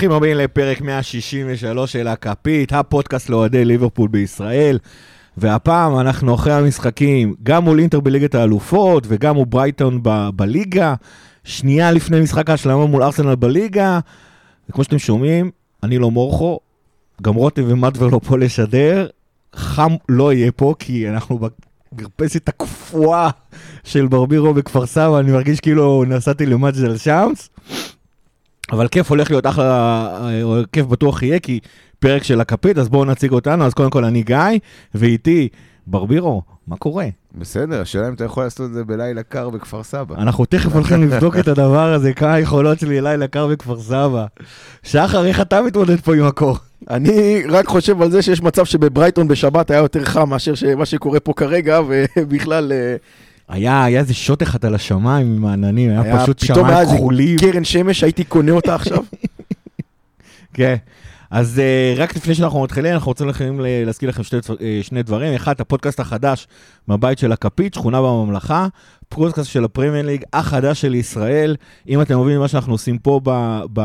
ברוכים הבאים לפרק 163 של הכפית, הפודקאסט לאוהדי ליברפול בישראל. והפעם אנחנו אחרי המשחקים, גם מול אינטר בליגת האלופות וגם מול ברייטון ב- בליגה. שנייה לפני משחק ההשלמה מול ארסנל בליגה. וכמו שאתם שומעים, אני לא מורכו, גם רותם ומטבר לא פה לשדר. חם לא יהיה פה, כי אנחנו במרפסת הקפואה של ברבירו בכפר סבא, אני מרגיש כאילו נסעתי למג'דל שמס. אבל כיף הולך להיות אחלה, או כיף בטוח יהיה, כי פרק של הכפית, אז בואו נציג אותנו. אז קודם כל אני גיא, ואיתי ברבירו, מה קורה? בסדר, השאלה אם אתה יכול לעשות את זה בלילה קר בכפר סבא. אנחנו תכף הולכים לבדוק את הדבר הזה, כמה היכולות שלי לילה קר בכפר סבא. שחר, איך אתה מתמודד פה עם הקור? אני רק חושב על זה שיש מצב שבברייטון בשבת היה יותר חם מאשר מה שקורה פה כרגע, ובכלל אה, היה, היה איזה שוט אחד על השמיים עם העננים, היה, היה פשוט פתאום היה שמיים איזה כחולים. קרן שמש, הייתי קונה אותה עכשיו. כן. אז uh, רק לפני שאנחנו מתחילים, אנחנו רוצים לכם, ל- להזכיר לכם דבר- אה, שני דברים. אחד, הפודקאסט החדש מהבית של הכפית, שכונה בממלכה. פודקאסט של הפרמייר ליג החדש של ישראל. אם אתם מבינים מה שאנחנו עושים פה ב, ב,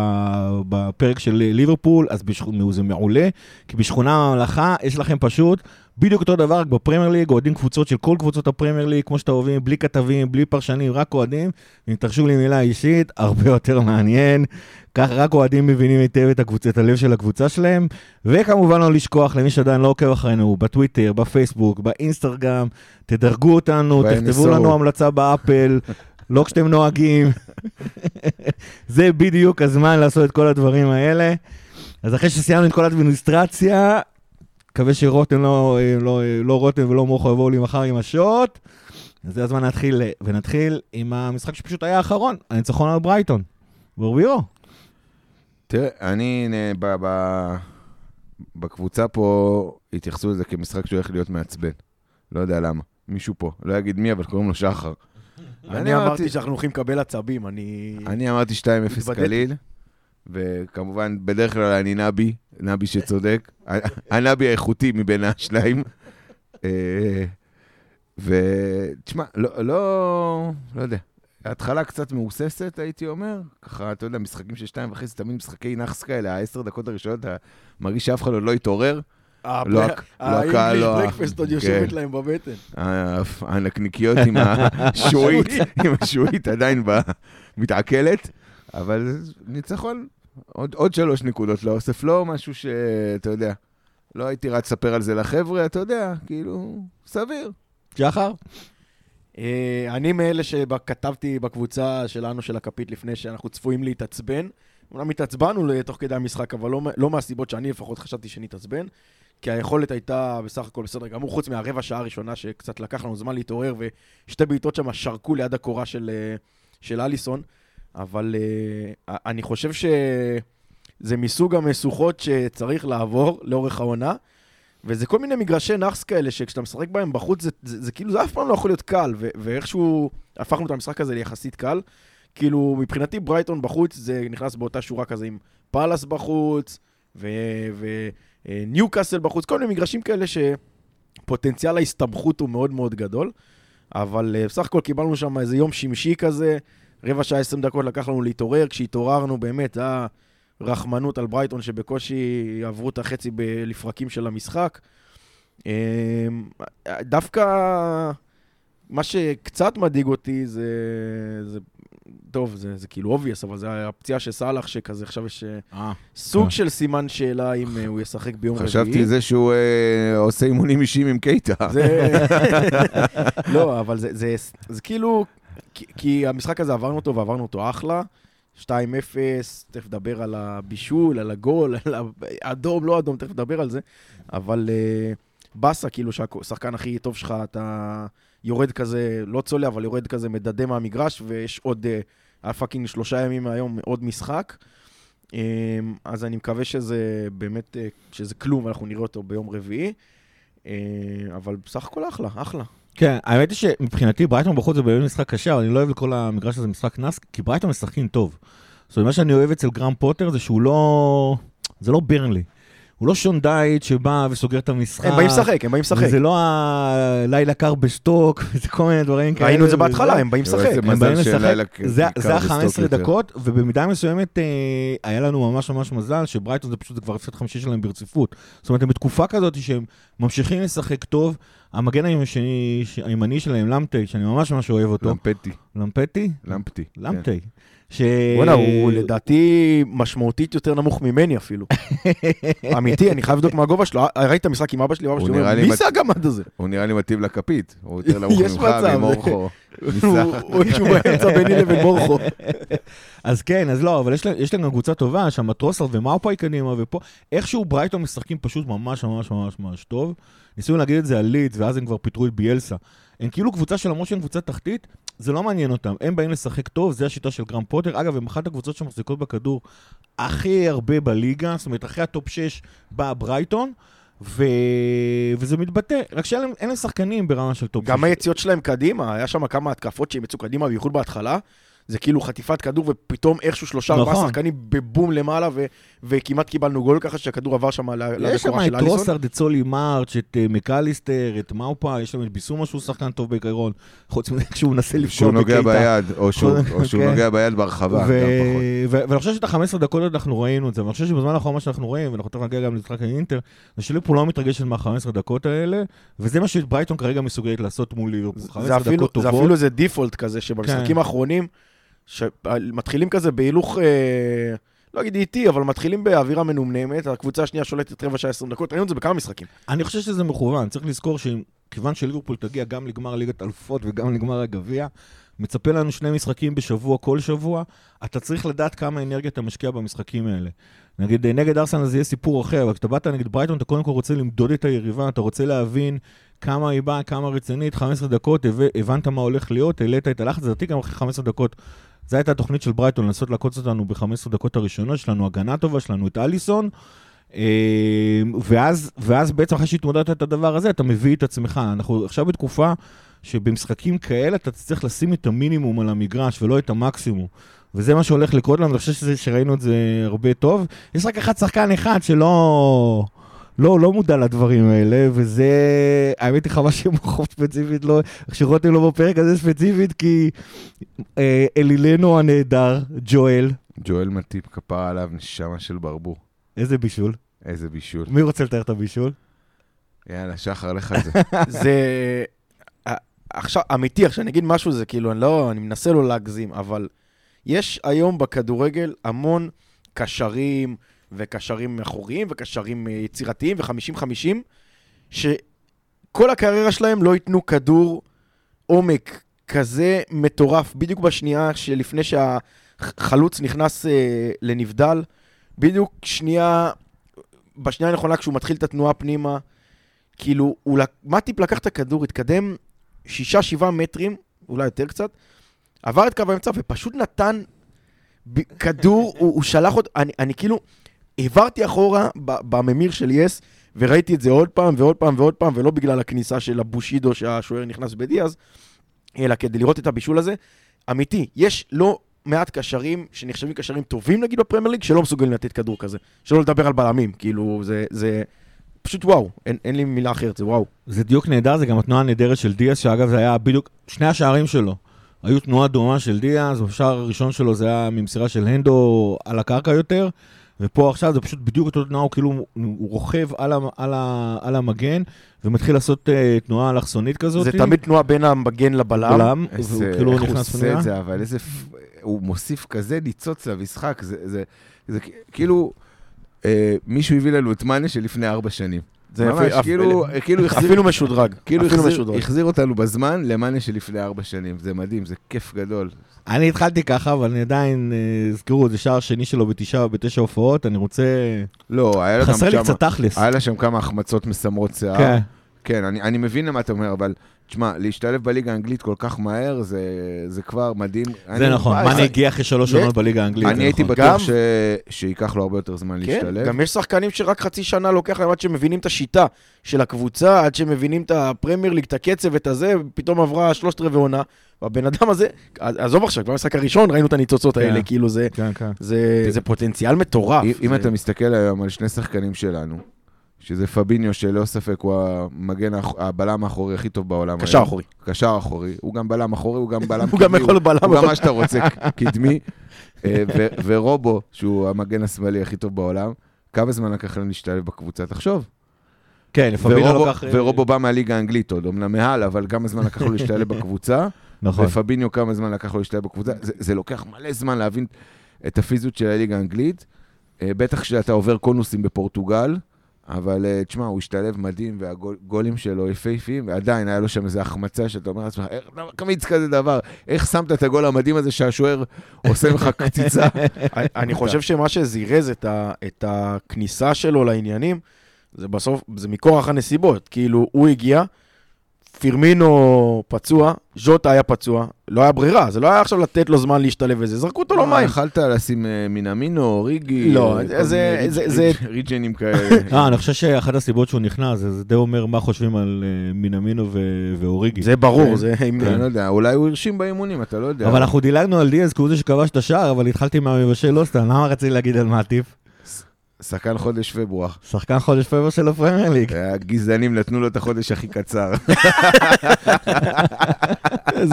בפרק של ליברפול, אז בשכ... זה מעולה. כי בשכונה בממלכה יש לכם פשוט בדיוק אותו דבר, רק בפרמייר ליג, אוהדים קבוצות של כל קבוצות הפרמייר ליג, כמו שאתם אוהבים, בלי כתבים, בלי פרשנים, רק אוהדים. אם תרשו לי מילה אישית, הרבה יותר מעניין. ככה רק אוהדים מבינים היטב את, הקבוצ... את הלב של הקבוצה שלהם. וכמובן לא לשכוח, למי שעדיין לא עוקב אחרינו, בטוויטר, בפייסבוק, באינסטגרם, תדרגו אותנו. תכתבו לנו המלצה באפל, לא כשאתם נוהגים. זה בדיוק הזמן לעשות את כל הדברים האלה. אז אחרי שסיימנו את כל האדמיניסטרציה, מקווה שרותם לא, לא, לא רותם ולא מוחו יבואו לי מחר עם השוט. אז זה הזמן להתחיל, ונתחיל עם המשחק שפשוט היה האחרון, הניצחון על ברייטון. ברבירו. תראה, אני, נ- ב, ב, בקבוצה פה התייחסו לזה כמשחק שהולך להיות מעצבן. לא יודע למה. מישהו פה, לא אגיד מי, אבל קוראים לו שחר. אני אמרתי שאנחנו הולכים לקבל עצבים, אני... אני אמרתי 2-0 התבדיתי. קליל, וכמובן, בדרך כלל אני נבי, נבי שצודק. הנבי האיכותי מבין השניים. אה, ותשמע, לא, לא, לא יודע. ההתחלה קצת מהוססת, הייתי אומר. ככה, אתה יודע, משחקים של שתיים וחצי, תמיד משחקי נאחס כאלה, העשר דקות הראשונות, אתה מרגיש שאף אחד עוד לא התעורר. לא הק- לא הקהל, לא ה- האנגליש ברקפסט עוד יושבת כן. להם בבטן. ה- הנקניקיות עם השעועית, עם השעועית עדיין מתעכלת, אבל ניצחון, עוד, עוד שלוש נקודות לאוסף, לא משהו שאתה יודע, לא הייתי רץ לספר על זה לחבר'ה, אתה יודע, כאילו, סביר. שחר? אה, אני מאלה שכתבתי בקבוצה שלנו, של הכפית, לפני שאנחנו צפויים להתעצבן. אומנם התעצבנו תוך כדי המשחק, אבל לא, לא מהסיבות שאני לפחות חשבתי שנתעצבן, כי היכולת הייתה בסך הכל בסדר גמור, חוץ מהרבע שעה הראשונה שקצת לקח לנו זמן להתעורר, ושתי בעיטות שם שרקו ליד הקורה של, אה, של אליסון. אבל אה, אני חושב שזה מסוג המשוכות שצריך לעבור לאורך העונה. וזה כל מיני מגרשי נאחס כאלה, שכשאתה משחק בהם בחוץ, זה, זה, זה, זה כאילו, זה אף פעם לא יכול להיות קל, ו, ואיכשהו הפכנו את המשחק הזה ליחסית קל. כאילו, מבחינתי ברייטון בחוץ, זה נכנס באותה שורה כזה עם פאלאס בחוץ, וניוקאסל בחוץ, כל מיני מגרשים כאלה שפוטנציאל ההסתבכות הוא מאוד מאוד גדול. אבל uh, בסך הכל קיבלנו שם איזה יום שמשי כזה, רבע שעה, 20 דקות לקח לנו להתעורר, כשהתעוררנו באמת, זה היה רחמנות על ברייטון שבקושי עברו את החצי לפרקים של המשחק. אמ, דווקא מה שקצת מדאיג אותי זה, זה טוב, זה, זה כאילו obvious, אבל זה הפציעה של סאלח, שכזה עכשיו יש אה, אה. סוג כן. של סימן שאלה אם אה, הוא ישחק ביום רביעי. חשבתי זה שהוא אה, עושה אימונים אישיים עם קייטה. זה... לא, אבל זה, זה, זה כאילו, כי, המשחק הזה עברנו אותו ועברנו אותו אחלה. 2-0, תכף נדבר על הבישול, על הגול, על האדום, לא אדום, תכף נדבר על זה. אבל uh, באסה, כאילו שהשחקן הכי טוב שלך, אתה יורד כזה, לא צולע, אבל יורד כזה מדדה מהמגרש, ויש עוד, uh, היה fucking שלושה ימים מהיום, עוד משחק. Um, אז אני מקווה שזה באמת, uh, שזה כלום, ואנחנו נראה אותו ביום רביעי. Uh, אבל בסך הכל אחלה, אחלה. כן, האמת היא שמבחינתי ברייטון בחוץ זה באמת משחק קשה, אבל אני לא אוהב את כל המגרש הזה משחק נאס, כי ברייטון משחקים טוב. זאת אומרת, מה שאני אוהב אצל גרהאם פוטר זה שהוא לא... זה לא ברנלי. הוא לא שון דייץ' שבא וסוגר את המשחק. הם באים לשחק, הם באים לשחק. וזה לא הלילה קר בסטוק, וזה כל מיני דברים כאלה. ראינו את זה בהתחלה, הם באים לשחק. זה הם באים לשחק, זה קר זה בסטוק ה-15 יותר. דקות, ובמידה מסוימת אה, היה לנו ממש ממש מזל שברייטון זה פשוט כבר הפסד חמישי שלהם ברציפות. זאת אומרת, הם בתקופה כזאת שהם ממשיכים לשחק טוב, המגן הימני- הימני שלהם, למטי, שאני ממש ממש אוהב אותו, למפטי, למפטי? למפטי. כן. למטי. ש... בוא'נה, הוא לדעתי משמעותית יותר נמוך ממני אפילו. אמיתי, אני חייב לבדוק מה הגובה שלו. אה, ראית את המשחק עם אבא שלי, הוא שלי אומר, מי זה הגמד הזה? הוא נראה לי מתאים לכפית, הוא יותר נמוך יש ממך. ממורכו. הוא- שהוא באמצע ביני לבין מורכו. אז כן, אז לא, אבל יש גם קבוצה טובה, שם טרוסארד ומופאי קדימה, ופה איכשהו ברייטון משחקים פשוט ממש ממש ממש ממש טוב. ניסינו להגיד את זה על לידס, ואז הם כבר פיטרו את ביאלסה. הם כאילו קבוצה שלמרות שהם קבוצה תחתית, זה לא מעניין אותם. הם באים לשחק טוב, זה השיטה של גרהאם פוטר. אגב, הם אחת הקבוצות שמחזיקות בכדור הכי הרבה בליגה, זאת אומרת, אחרי הטופ 6 באה ברייטון, ו... וזה מתבטא, רק שאין להם, שחקנים ברמה של טופ 6. גם היציאות שלהם קדימה, היה שם כמה התקפות שהם יצאו קדימה, בייחוד בהתחלה. זה כאילו חטיפת כדור, ופתאום איכשהו שלושה ארבעה נכון. שחקנים בבום למעלה, ו- וכמעט קיבלנו גול ככה שהכדור עבר שם ל- יש שם למקומה של את אליסון. טרוסארד, את סולי מרץ', את אה, מקליסטר, את מופאי, יש שם את ביסומה שהוא שחקן טוב בעיקרון, חוץ מזה כשהוא מנסה לפגוע שהוא נוגע בקייטה. ביד, או שהוא או שהוא כן. נוגע ביד. ו- ואני חושב שאת ה-15 דקות האלה אנחנו ראינו את זה, ואני חושב שבזמן האחרון מה שאנחנו רואים, ואנחנו תכף נגיע גם למשחק האינטר, זה שליברפול לא מתרגשת מה-15 דקות האלה, וזה מה שברייטון כרגע מסוגלת לעשות מול ליברפול. זה 15 אפילו, דקות זה טובות. אפילו איזה דיפולט כזה, שבמשחקים כן. האחרונים, שמתחילים כזה בהילוך, אה, לא אגיד איטי, אבל מתחילים באווירה מנומנמת, הקבוצה השנייה שולטת רבע שעה 20 דקות, ראינו את זה בכמה משחקים. אני חושב שזה מכוון, צריך לזכור שכיוון שליברפול תגיע גם לגמר ליגת אלופות וגם לגמר הגביע, מצפה לנו שני משחקים בשבוע כל שבוע, אתה צריך לדעת כמה אנרגיה אתה משקיע במשחקים האלה. נגיד, נגד ארסנל זה יהיה סיפור אחר, אבל כשאתה באת נגד ברייטון, אתה קודם כל רוצה למדוד את היריבה, אתה רוצה להבין כמה היא באה, כמה רצינית, 15 דקות, הבנת מה הולך להיות, העלית את הלחץ, לדעתי גם אחרי 15 דקות. זו הייתה התוכנית של ברייטון, לנסות לעקוץ אותנו ב-15 דקות הראשונות, יש לנו הגנה טובה, יש לנו את אליסון, אה, ואז, ואז בעצם אחרי שהתמודדת את הדבר הזה, אתה מביא את עצמך. אנחנו עכשיו בתקופה שבמשחקים כאלה אתה צריך לשים את המינימום על המגרש ולא את המקסימום. וזה מה שהולך לקרות לנו, אני חושב שראינו את זה הרבה טוב. יש רק אחד שחקן אחד שלא... לא, לא מודע לדברים האלה, וזה... האמת היא חבל שמוחוב ספציפית לא... שרותם לא בפרק הזה ספציפית, כי אה, אלילנו הנהדר, ג'ואל, ג'ואל מטיפ כפרה עליו, נשמה של ברבור. איזה בישול. איזה בישול. מי רוצה לתאר את הבישול? יאללה, שחר, לך על זה. זה... עכשיו, אמיתי, עכשיו אני אגיד משהו, זה כאילו, אני לא, אני מנסה לא להגזים, אבל יש היום בכדורגל המון קשרים, וקשרים אחוריים, וקשרים אה, יצירתיים, ו-50-50, שכל הקריירה שלהם לא ייתנו כדור עומק כזה מטורף, בדיוק בשנייה שלפני שהחלוץ נכנס אה, לנבדל, בדיוק שנייה, בשנייה הנכונה כשהוא מתחיל את התנועה פנימה, כאילו, הוא, מטיפ לקח את הכדור, התקדם שישה, שבעה מטרים, אולי יותר קצת, עבר את קו האמצע ופשוט נתן כדור, הוא, הוא שלח אותו, אני, אני כאילו, העברתי אחורה בממיר של יס, וראיתי את זה עוד פעם ועוד פעם ועוד פעם, ולא בגלל הכניסה של הבושידו שהשוער נכנס בדיאז, אלא כדי לראות את הבישול הזה. אמיתי, יש לא מעט קשרים שנחשבים קשרים טובים נגיד בפרמייר ליג, שלא מסוגלים לתת כדור כזה. שלא לדבר על בלמים, כאילו, זה, זה פשוט וואו, אין, אין לי מילה אחרת, זה וואו. זה דיוק נהדר, זה גם התנועה הנהדרת של דיאז, שאגב זה היה בדיוק, שני השערים שלו. היו תנועה דומה של דיאז, השער הראשון שלו זה היה ממסירה של הנדו על הקרקע יותר, ופה עכשיו זה פשוט בדיוק אותו תנועה, הוא כאילו, הוא רוכב על, ה, על, ה, על המגן, ומתחיל לעשות uh, תנועה אלכסונית כזאת. זה תמיד תנועה בין המגן לבלם. בלם, והוא איזה, כאילו איך הוא נכנס עושה פנימה. את זה, אבל איזה... הוא מוסיף כזה ניצוץ למשחק, זה, זה, זה כ- כאילו... אה, מישהו הביא לנו את מאנה שלפני ארבע שנים. זה ממש, אפילו- כאילו, כאילו החזיר, אפילו משודרג. כאילו אפילו החזיר, משודרג. החזיר אותנו בזמן למאנה שלפני ארבע שנים. זה מדהים, זה כיף גדול. אני התחלתי ככה, אבל אני עדיין, אה, זכרו, זה שער שני שלו בתשע, בתשע הופעות, אני רוצה... לא, היה לה חסר לי קצת תכלס. היה לה שם כמה החמצות מסמרות שיער. כן. כן, אני, אני מבין למה אתה אומר, אבל תשמע, להשתלב בליגה האנגלית כל כך מהר, זה, זה כבר מדהים. זה נכון, מאני זה- הגיע אחרי שלוש עונות בליגה האנגלית. אני הייתי נכון. בטוח גם- ש... שייקח לו הרבה יותר זמן כן, להשתלב. גם יש שחקנים שרק חצי שנה לוקח להם עד שמבינים את השיטה של הקבוצה, עד שמבינים את הפרמייר ליג, את הקצב, את הזה, פתאום עברה שלושת רבעי עונה, והבן אדם הזה, עזוב עכשיו, כבר במשחק הראשון ראינו את הניצוצות האלה, כן. כאילו זה, כן, כן. זה, זה פוטנציאל מטורף. אם, אתה מסתכל היום על שני שחקנים שלנו, שזה פביניו, שללא ספק הוא המגן, הבלם האחורי הכי טוב בעולם קשר. אחורי. קשר אחורי. הוא גם בלם אחורי, הוא גם בלם הוא גם יכול בלם, הוא גם מה שאתה רוצה, קדמי. אה, ורובו, שהוא המגן השמאלי הכי טוב בעולם, כמה זמן לקח להם להשתלב בקבוצה? תחשוב. כן, ורובו, לקח... אה, ורובו בא מהליגה האנגלית עוד, אמנם מעל, אבל כמה זמן לקח לו להשתלב בקבוצה, נכון. ופביניו כמה זמן לקח לו להשתלב בקבוצה. זה, זה לוקח מלא זמן להבין את הפיזיות של הליגה האנגלית. אה, בטח כשאתה עובר קונוסים בפורטוגל, אבל אה, תשמע, הוא השתלב מדהים, והגולים שלו יפהפיים, ועדיין היה לו שם איזו החמצה שאתה אומר לעצמך, איך אתה מחמיץ כזה דבר? איך שמת את הגול המדהים הזה שהשוער עושה לך קציצה? אני- חושב שמה שזירז את הכניסה שלו לעניינים, זה בסוף, זה מכורח הנסיבות. כאילו, הוא הגיע, פירמינו פצוע, ז'וטה היה פצוע, לא היה ברירה, זה לא היה עכשיו לתת לו זמן להשתלב בזה, זרקו אותו לא, למים. יכלת לשים אה, מינמינו, ריגי, לא, אה, זה- ריג'נים כאלה. אה, אני חושב שאחת הסיבות שהוא נכנס, זה זה די אומר מה חושבים על אה, מינמינו ו- ואוריגי. זה ברור, כן. זה... אני לא יודע, אולי הוא הרשים באימונים, אתה לא יודע. אבל אנחנו דילגנו על דיאז כי הוא זה שכבש את השער, אבל התחלתי מהמבשל לא סתם, למה רציתי להגיד על מאטיף? שחקן חודש פברואר. שחקן חודש פברואר של הפרמייר ליג. הגזענים נתנו לו את החודש הכי קצר.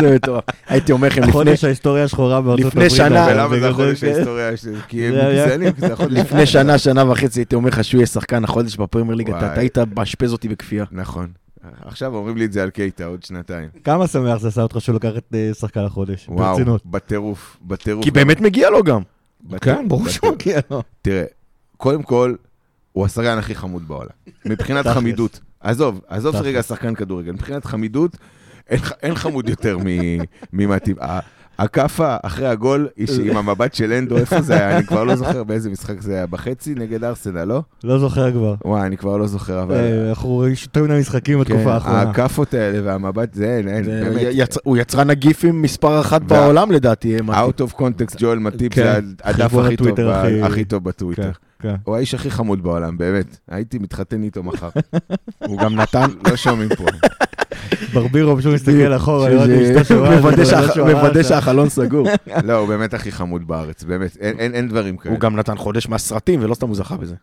זה מטורף. הייתי אומר לכם לפני... חודש ההיסטוריה השחורה בארצות לפני הברית. שנה- אבל ולמה זה החודש. ההיסטוריה. כי הם גזענים, זה החודש... לפני שנה, שנה וחצי, הייתי אומר לך שהוא יהיה שחקן החודש בפרמייר ליג, אתה היית מאשפז אותי בכפייה. נכון. עכשיו אומרים לי את זה על קייטה עוד שנתיים. כמה שמח זה עשה אותך שהוא לקח את אה, שחקן החודש, וואו, ברצינות. בטירוף, בטירוף. כי באמת מגיע לו גם. כן, ברור בטירוף. שמגיע לו. תראה, קודם כל, הוא השחקן הכי חמוד בעולם. מבחינת. חמידות. עזוב, עזוב. רגע שחקן כדורגל. מבחינת חמידות, אין חמוד יותר מ- ממטיב. ה- הכאפה אחרי הגול, עם המבט של אנדו, איפה זה היה? אני כבר לא זוכר באיזה משחק זה היה. בחצי נגד ארסנל, לא? לא זוכר כבר. וואי, אני כבר לא זוכר, אבל... אה, אנחנו שותים מהמשחקים בתקופה כן, האחרונה. הכאפות האלה והמבט, זה אין, אין, זה- באמת. הוא יצרן הגיפים מספר אחת בעולם לדעתי. Out of context, ג'ואל מטיפ כן, זה הדף הכי טוב הכי בטוויטר. כן. הוא האיש הכי חמוד בעולם, באמת. הייתי מתחתן איתו מחר. הוא גם נתן... לא שומעים פה. ברבירו פשוט מסתכל אחורה, לראות אם אשתו שומעת, מוודא לא. שהחלון סגור. לא, הוא באמת הכי חמוד בארץ, באמת. אין- דברים כאלה. הוא גם נתן חודש מהסרטים, ולא סתם הוא זכה בזה.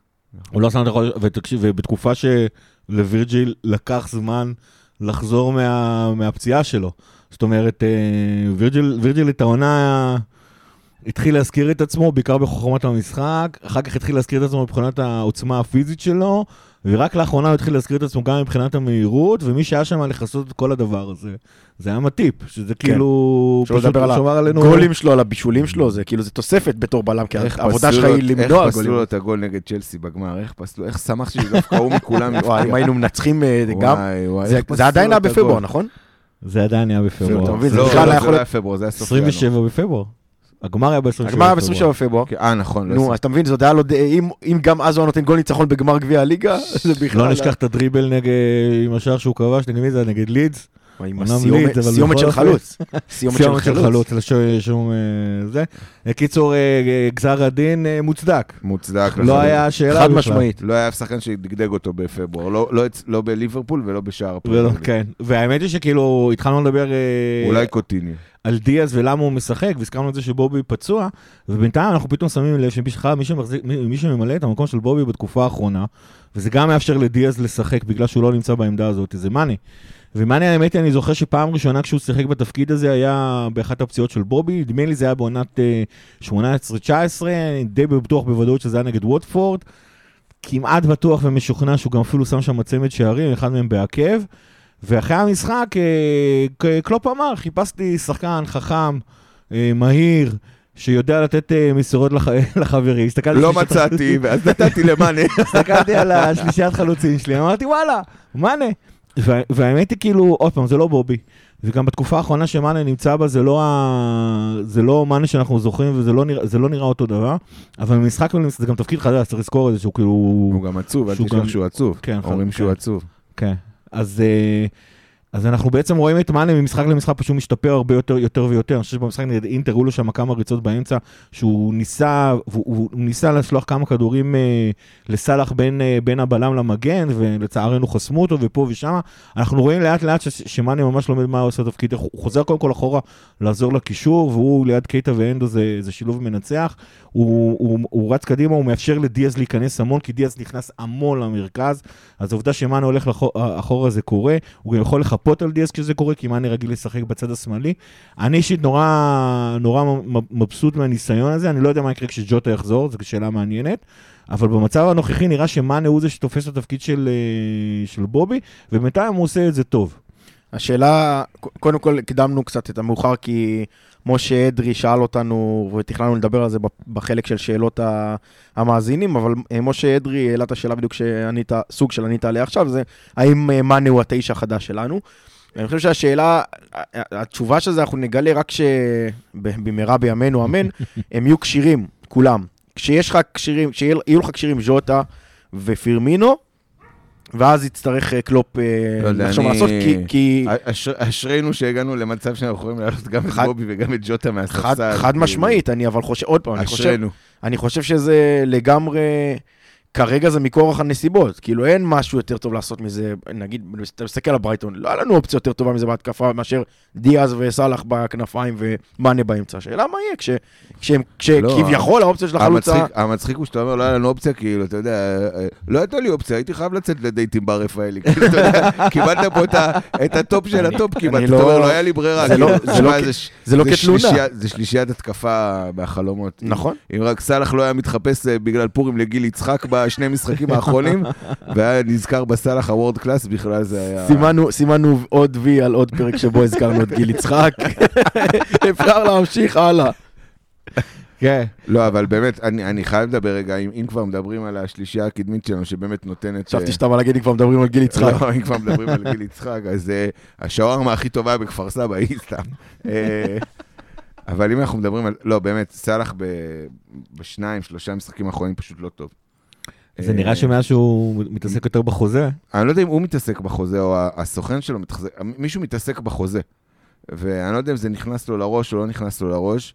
הוא לא שם את החודש, ותקשיב, ובתקופה שלווירג'יל לקח זמן לחזור מה, מהפציעה שלו. זאת אומרת, אה, וירג'יל את העונה התחיל להזכיר את עצמו, בעיקר בחוכמת המשחק, אחר כך התחיל להזכיר את עצמו מבחינת העוצמה הפיזית שלו, ורק לאחרונה הוא התחיל להזכיר את עצמו גם מבחינת המהירות, ומי שהיה שם לכסות את כל הדבר הזה, זה היה מטיפ, שזה כאילו, שלא פשוט לדבר על. הגולים שלו, על הבישולים שלו, זה כאילו, זה תוספת בתור בלם, כי העבודה שלך היא למנוע איך פסלו גולים. לו את הגול נגד צ'לסי בגמר? איך פסלו? איך שמחתי שדווקא הוא מכולם וואי, אם היינו מנצחים אה, גם, זה- עדיין היה? בפברואר, נכון? זה עדיין היה בפברואר. זה לא, בכלל לא, היה יכול לא להיות- היה פברואר, זה היה סוף ינואר. 27 בפברואר. הגמר היה ב-27 בפברואר. הגמר היה ב-27 בפברואר. כן, אה, נכון. לא נו. אז אתה מבין, עוד היה לו, אם- גם אז הוא היה נותן גול ניצחון בגמר גביע הליגה, זה בכלל... לא נשכח את הדריבל נגד, עם השער שהוא כבש, נגד מי זה? נגד לידס? עם הסיומת- סיומת של חלוץ. סיומת של סיומת חלוץ. חלוץ, לשום שום, אה, זה. קיצור, אה, גזר הדין אה, מוצדק. מוצדק. לא. היה שאלה חד בכלל. משמעית. לא היה אף שחקן שדגדג אותו בפברואר, לא- לא לא בליברפול ולא בשער ליג. כן. והאמת היא שכאילו התחלנו לדבר אה, אולי קוטיני. על דיאז ולמה הוא משחק, והזכרנו את זה שבובי פצוע, ובינתיים אנחנו פתאום שמים לב שבכלל מי, שמחזיק- מי שממלא את המקום של בובי בתקופה האחרונה, וזה גם מאפשר לדיאז לשחק בגלל שהוא לא נמצא בעמדה הזאת, זה מאני. ומאני האמת היא, אני זוכר שפעם ראשונה כשהוא שיחק בתפקיד הזה היה באחת הפציעות של בובי, נדמה לי זה היה בעונת אה, 18-19, אני די בטוח בוודאות שזה היה נגד ווטפורד, כמעט בטוח ומשוכנע שהוא גם אפילו שם שם צמד שערים, אחד מהם בעקב. ואחרי המשחק, אה, קלופ אמר, חיפשתי שחקן חכם, אה, מהיר, שיודע לתת אה, מסירות לח... לחברים. הסתכלתי לא מצאתי, ואז נתתי למאנה. הסתכלתי על השלישיית חלוצים שלי, אמרתי וואלה, מאנה. וה- והאמת היא כאילו, עוד פעם, זה לא בובי. וגם בתקופה האחרונה שמאנה נמצא בה, זה לא, ה... זה לא מאנה שאנחנו זוכרים, וזה לא נראה, זה לא נראה אותו דבר. אבל במשחק זה גם תפקיד חדש, צריך לזכור את זה שהוא כאילו... הוא גם עצוב, אל תשכח גם- שהוא עצוב. כן, אומרים כן. שהוא עצוב. כן. אז, אה, אז אנחנו בעצם רואים את מאנה ממשחק למשחק פשוט משתפר הרבה יותר, יותר ויותר. אני חושב שבמשחק נגד אינטר היו לו שם כמה ריצות באמצע, שהוא ניסה, הוא, הוא ניסה לשלוח כמה כדורים אה, לסאלח בין, אה, בין הבלם למגן, ולצערנו חסמו אותו ופה ושם. אנחנו רואים לאט לאט שמאנה ממש לומד מה הוא עושה תפקיד, הוא חוזר קודם כל אחורה לעזור לקישור, והוא ליד קייטה ואנדו זה, זה שילוב מנצח. הוא, הוא, הוא רץ קדימה, הוא מאפשר לדיאז להיכנס המון, כי דיאז נכנס המון למרכז, אז העובדה שמאנה הולך אחורה זה קורה, הוא גם יכול לחפות על דיאז כשזה קורה, כי מאנה רגיל לשחק בצד השמאלי. אני אישית נורא, נורא מבסוט מהניסיון הזה, אני לא יודע מה יקרה כשג'וטה יחזור, זו שאלה מעניינת. אבל במצב הנוכחי נראה שמאנה הוא זה שתופס את התפקיד של, אה, של בובי, ובינתיים הוא עושה את זה טוב. השאלה, קודם כל הקדמנו קצת את המאוחר, כי משה אדרי שאל אותנו, ותכננו לדבר על זה בחלק של שאלות המאזינים, אבל אה, משה אדרי העלה את השאלה בדיוק שענית, סוג של ענית עליה עכשיו, זה האם אה, מאנה הוא התשע החדש שלנו. אני חושב שהשאלה, התשובה של זה אנחנו נגלה רק שבמהרה בימינו אמן, הם יהיו כשירים, כולם. כשיש לך כשירים, כשיהיו לך כשירים ז'וטה ופירמינו, ואז יצטרך אה, קלופ אה, לא לחשוב מה לעשות, כי- כי אשר- אשרינו שהגענו למצב שאנחנו יכולים להעלות גם את חד- בובי וגם את ג'וטה מהספסל. חד, חד כאילו. משמעית, אני אבל חושב, עוד פעם, אני חושב. אני חושב שזה לגמרי, כרגע זה מכורח הנסיבות, כאילו אין משהו יותר טוב לעשות מזה, נגיד, אתה מסתכל על ברייטון, לא היה לנו אופציה יותר טובה מזה בהתקפה מאשר דיאז וסאלח בכנפיים ומאנה באמצע, השאלה מה יהיה, כש- כשהם- לא, כשכביכול האופציה של החלוצה, המצחיק- המצחיק הוא שאתה אומר, לא היה לנו אופציה, כאילו, אתה יודע, אה, לא הייתה לי אופציה, הייתי חייב לצאת לדייט עם בר רפאלי. כאילו, אתה יודע, קיבלת פה את את הטופ של הטופ, אני קיבלת, אתה לא- אומר, לא היה לי ברירה. זה לא- לא לא כתלונה. זה שלישיית התקפה מהחלומות. נכון. אם רק סאלח לא היה מתחפש אה, בגלל פורים לגיל יצחק בשני משחקים האחרונים, והיה נזכר בסאלח הוורד קלאס, בכלל זה היה... סימנו, סימנו עוד וי על עוד פרק שבו הזכרנו את גיל יצחק, אפשר להמשיך הלאה. כן. לא, אבל באמת, אני, אני חייב לדבר רגע, אם, אם כבר מדברים על השלישייה הקדמית שלנו, שבאמת נותנת... חשבתי אה, שאתה בא להגיד לי כבר מדברים על גיל יצחק. לא, אם כבר מדברים על גיל יצחק, אז uh, השווארמה הכי טובה בכפר סבא היא סתם. אה, אבל אם אנחנו מדברים על... לא, באמת, סאלח ב- בשניים, שלושה משחקים האחרונים פשוט לא טוב. זה אה, נראה שמאז שהוא מתעסק יותר בחוזה, אני לא יודע אם הוא מתעסק בחוזה או הסוכן שלו מתעסק, מישהו מתעסק בחוזה. ואני לא יודע אם זה נכנס לו לראש או לא נכנס לו לראש,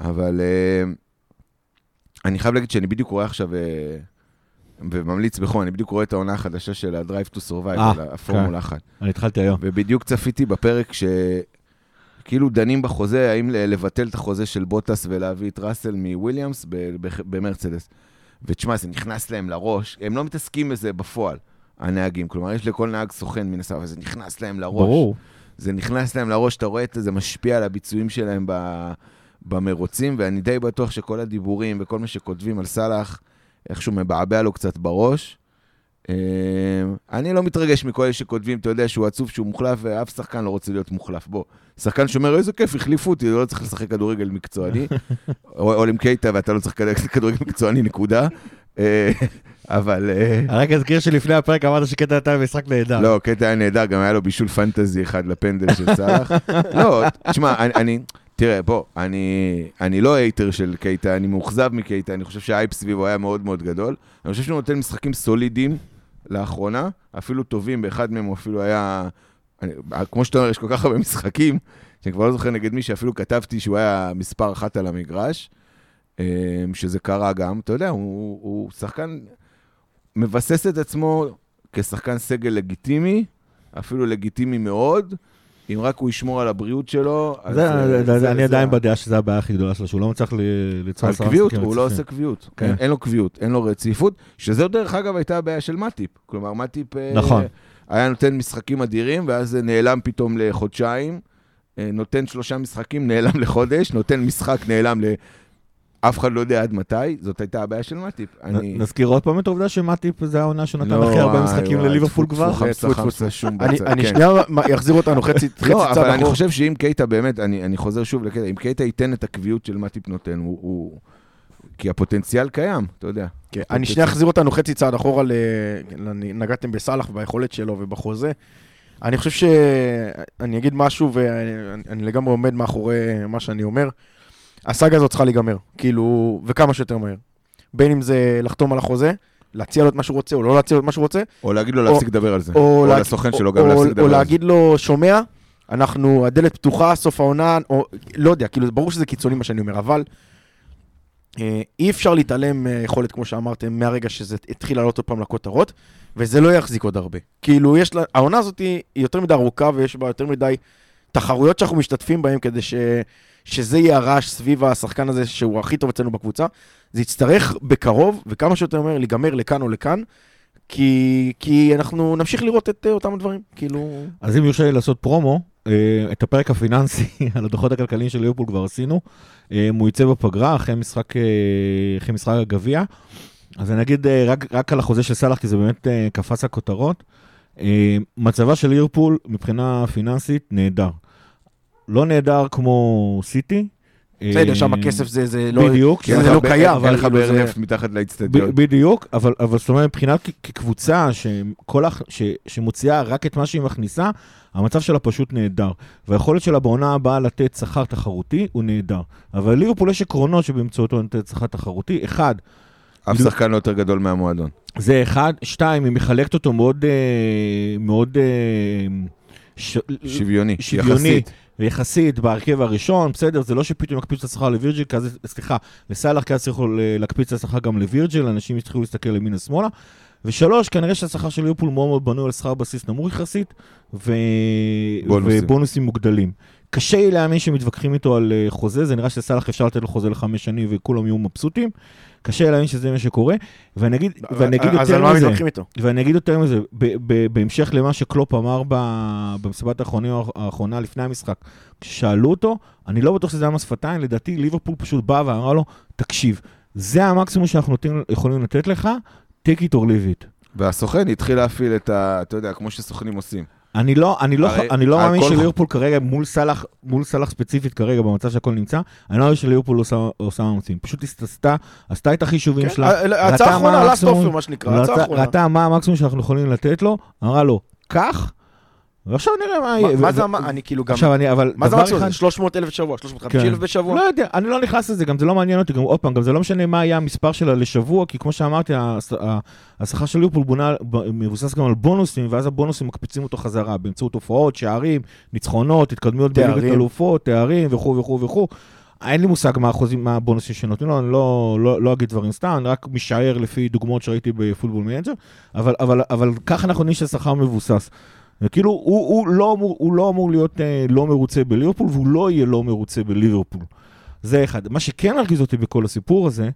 אבל uh, אני חייב להגיד שאני בדיוק רואה עכשיו, uh, וממליץ בחום, אני בדיוק רואה את העונה החדשה של ה-Drive to Survive, אה, הפורמולה 1. אני התחלתי היום. ובדיוק צפיתי בפרק שכאילו דנים בחוזה, האם לבטל את החוזה של בוטס ולהביא את ראסל מוויליאמס במרצדס. ותשמע, זה נכנס להם לראש, הם לא מתעסקים בזה בפועל, הנהגים. כלומר, יש לכל נהג סוכן מן הסתם, אבל זה נכנס להם לראש. ברור. זה נכנס להם לראש, אתה רואה את זה, זה משפיע על הביצועים שלהם ב... במרוצים, ואני די בטוח שכל הדיבורים וכל מה שכותבים על סאלח, איכשהו מבעבע לו קצת בראש. אה, אני לא מתרגש מכל אלה שכותבים, אתה יודע, שהוא עצוב, שהוא מוחלף, ואף שחקן לא רוצה להיות מוחלף. בוא, שחקן שאומר, איזה כיף, החליפו אותי, לא צריך לשחק כדורגל מקצועני. או, עם קייטה, ואתה לא צריך לשחק כדורגל מקצועני, נקודה. אה, אבל... אה, רק אזכיר שלפני הפרק אמרת שקייטה היה משחק נהדר. לא, קייטה היה נהדר, גם היה לו בישול פנטזי אחד לפנדל של סאלח. לא, תשמע, אני, תראה, בוא, אני, אני לא hater של קייטה, אני מאוכזב מקייטה, אני חושב שהאייפ סביבו היה מאוד מאוד גדול. אני חושב שהוא נותן משחקים סולידיים לאחרונה, אפילו טובים, באחד מהם הוא אפילו היה, אני, כמו שאתה אומר, יש כל כך הרבה משחקים, שאני כבר לא זוכר נגד מי שאפילו כתבתי שהוא היה מספר אחת על המגרש, אה, שזה קרה גם, אתה יודע, הוא, הוא שחקן, מבסס את עצמו כשחקן סגל לגיטימי, אפילו לגיטימי מאוד, אם רק הוא ישמור על הבריאות שלו. אז, זה- אה, זה- זה- אני עדיין בדעה שזו הבעיה הכי גדולה שלו, שהוא לא מצליח ליצור על קביעות, הוא לא. עושה קביעות. כן. אין לו קביעות, אין לו רציפות, שזו דרך אגב הייתה הבעיה של מטיפ. כלומר, מטיפ אה, נכון. היה נותן משחקים אדירים, ואז נעלם פתאום לחודשיים, אה, נותן שלושה משחקים, נעלם לחודש, נותן משחק, נעלם ל... אף אחד לא יודע עד מתי, זאת הייתה הבעיה של מטיפ. אני... נ- נזכיר עוד פעם את העובדה שמטיפ זה העונה שהוא נתן לא, הכי הרבה משחקים לליברפול כבר. חמסה, חמסה. שום אני בצד, אני כן. שנייה יחזיר אותנו חצי לא, צעד אבל אני אחורה. חושב שאם קייטה באמת, אני, אני חוזר שוב לקטע, אם קייטה ייתן את הקביעות של מטיפ נותן, הוא. כי הפוטנציאל קיים, אתה יודע. כן, אני שנייה אחזיר אותנו חצי צעד אחורה, נגעתם בסאלח וביכולת שלו ובחוזה. אני חושב ש... אני אגיד משהו ואני אני לגמרי עומד מאחורי מה שאני אומר. הסאגה הזאת צריכה להיגמר, כאילו, וכמה שיותר מהר. בין אם זה לחתום על החוזה, להציע לו את מה שהוא רוצה, או לא להציע לו את מה שהוא רוצה, או להגיד לו להפסיק לדבר על זה. או, או לסוכן או- שלו גם או- להפסיק או לדבר על זה. להגיד לו, שומע, אנחנו, הדלת פתוחה, סוף העונה, או לא יודע, כאילו, ברור שזה קיצוני מה שאני אומר, אבל אה, אי אפשר להתעלם מיכולת, כמו שאמרתם, מהרגע שזה התחיל לעלות עוד פעם לכותרות, וזה לא יחזיק עוד הרבה. כאילו, יש לה, העונה הזאת היא יותר מדי ארוכה, ויש בה יותר מדי תחרויות שאנחנו משתתפים בהן כדי ש, שזה יהיה הרעש סביב השחקן הזה, שהוא הכי טוב אצלנו בקבוצה. זה יצטרך בקרוב, וכמה שיותר מהר, להיגמר לכאן או לכאן, כי, כי אנחנו נמשיך לראות את אה, אותם הדברים, כאילו... אז אם יורשה לי לעשות פרומו, אה, את הפרק הפיננסי על הדוחות הכלכליים של ליברפול כבר עשינו. אה, הוא יצא בפגרה אחרי משחק, משחק הגביע. אז אני אגיד רק, רק על החוזה של סאלח, כי זה באמת קפץ הכותרות. מצבה של ליברפול מבחינה פיננסית נהדר. לא נהדר כמו סיטי. בסדר, אה, שם הכסף זה, זה לא... בדיוק, זה אין לא קיים, אין לך אבל באר זה- נפט מתחת לאצטדיון. בדיוק, אבל, אבל זאת אומרת, מבחינת כקבוצה שכל. ש... שמוציאה רק את מה שהיא מכניסה, המצב שלה פשוט נהדר. והיכולת שלה בעונה הבאה לתת שכר תחרותי הוא נהדר. אבל ליברפול יש עקרונות שבאמצעותו נותנת שכר תחרותי. אחד, אף שחקן לא יותר גדול מהמועדון. זה אחד. שתיים, היא מחלקת אותו מאוד... אה, מאוד... אה. שוויוני, שוויוני. יחסית. יחסית בהרכב הראשון, בסדר, זה לא שפתאום יקפיץ את השכר לווירג'יל, סליחה, לסאלח כי אז צריך להקפיץ את השכר גם לווירג'יל, אנשים יצטרכו להסתכל ימינה שמאלה. ושלוש, כנראה שהשכר של ליברפול מאוד מאוד בנוי על שכר בסיס נמוך יחסית, ו... בונוסים. ובונוסים מוגדלים. קשה לי להאמין שמתווכחים איתו על אה, חוזה, זה נראה שסאלח אפשר לתת לו חוזה לחמש שנים וכולם יהיו מבסוטים. קשה להאמין שזה מה שקורה, ואני אגיד, ואני יותר מזה? ואני אגיד יותר מזה, ב- ב- בהמשך למה שקלופ אמר ב- במסיבת האחרונה לפני המשחק, כששאלו אותו, אני לא בטוח שזה היה מס שפתיים, לדעתי ליברפול פשוט בא ואמר לו, תקשיב, זה המקסימום שאנחנו יכולים לתת לך, take it or leave it. והסוכן התחיל להפעיל את ה... אתה יודע, כמו שסוכנים עושים. אני לא, אני לא, הרי אני לא מאמין כל- שליברפול כרגע, מול סאלח, מול סאלח ספציפית כרגע, במצב שהכל נמצא, אני לא מאמין שליברפול עושה, עושה מאמצים. פשוט הסתסתה, עשתה את החישובים כן, שלה, ה- ראתה ההצעה מה האחרונה, לאסט אופר, מה שנקרא, ההצעה ראתה- האחרונה. ראתה מה המקסימום שאנחנו יכולים לתת לו, אמרה לו, קח, ועכשיו נראה מה יהיה. מה- זה, המ- אני כאילו גם... עכשיו אני, אבל מה זה? אחד- 300 אלף בשבוע, 350 כן. אלף בשבוע? לא יודע, אני לא נכנס לזה, גם זה לא מעניין אותי, גם עוד פעם, גם זה לא משנה מה היה המספר שלה לשבוע, כי כמו שאמרתי, השכר של ליברפול מבוסס גם על בונוסים, ואז הבונוסים מקפיצים אותו חזרה, באמצעות הופעות, שערים, ניצחונות, התקדמויות. בליגת אלופות, תארים וכו' וכו' וכו'. אין לי מושג מה האחוזים, מה הבונוסים שנותנים לו, אני לא, לא, לא אגיד דברים סתם, אני רק משער לפי דוגמאות שראיתי בפוטבול מנג'ר, אבל, אבל, אבל ככה אנחנו יודעים שהשכר מבוסס. וכאילו, הוא, הוא, לא אמור, הוא לא אמור להיות אה, לא מרוצה בליברפול, והוא לא יהיה לא מרוצה בליברפול. זה אחד. מה שכן הרגיז אותי בכל הסיפור הזה,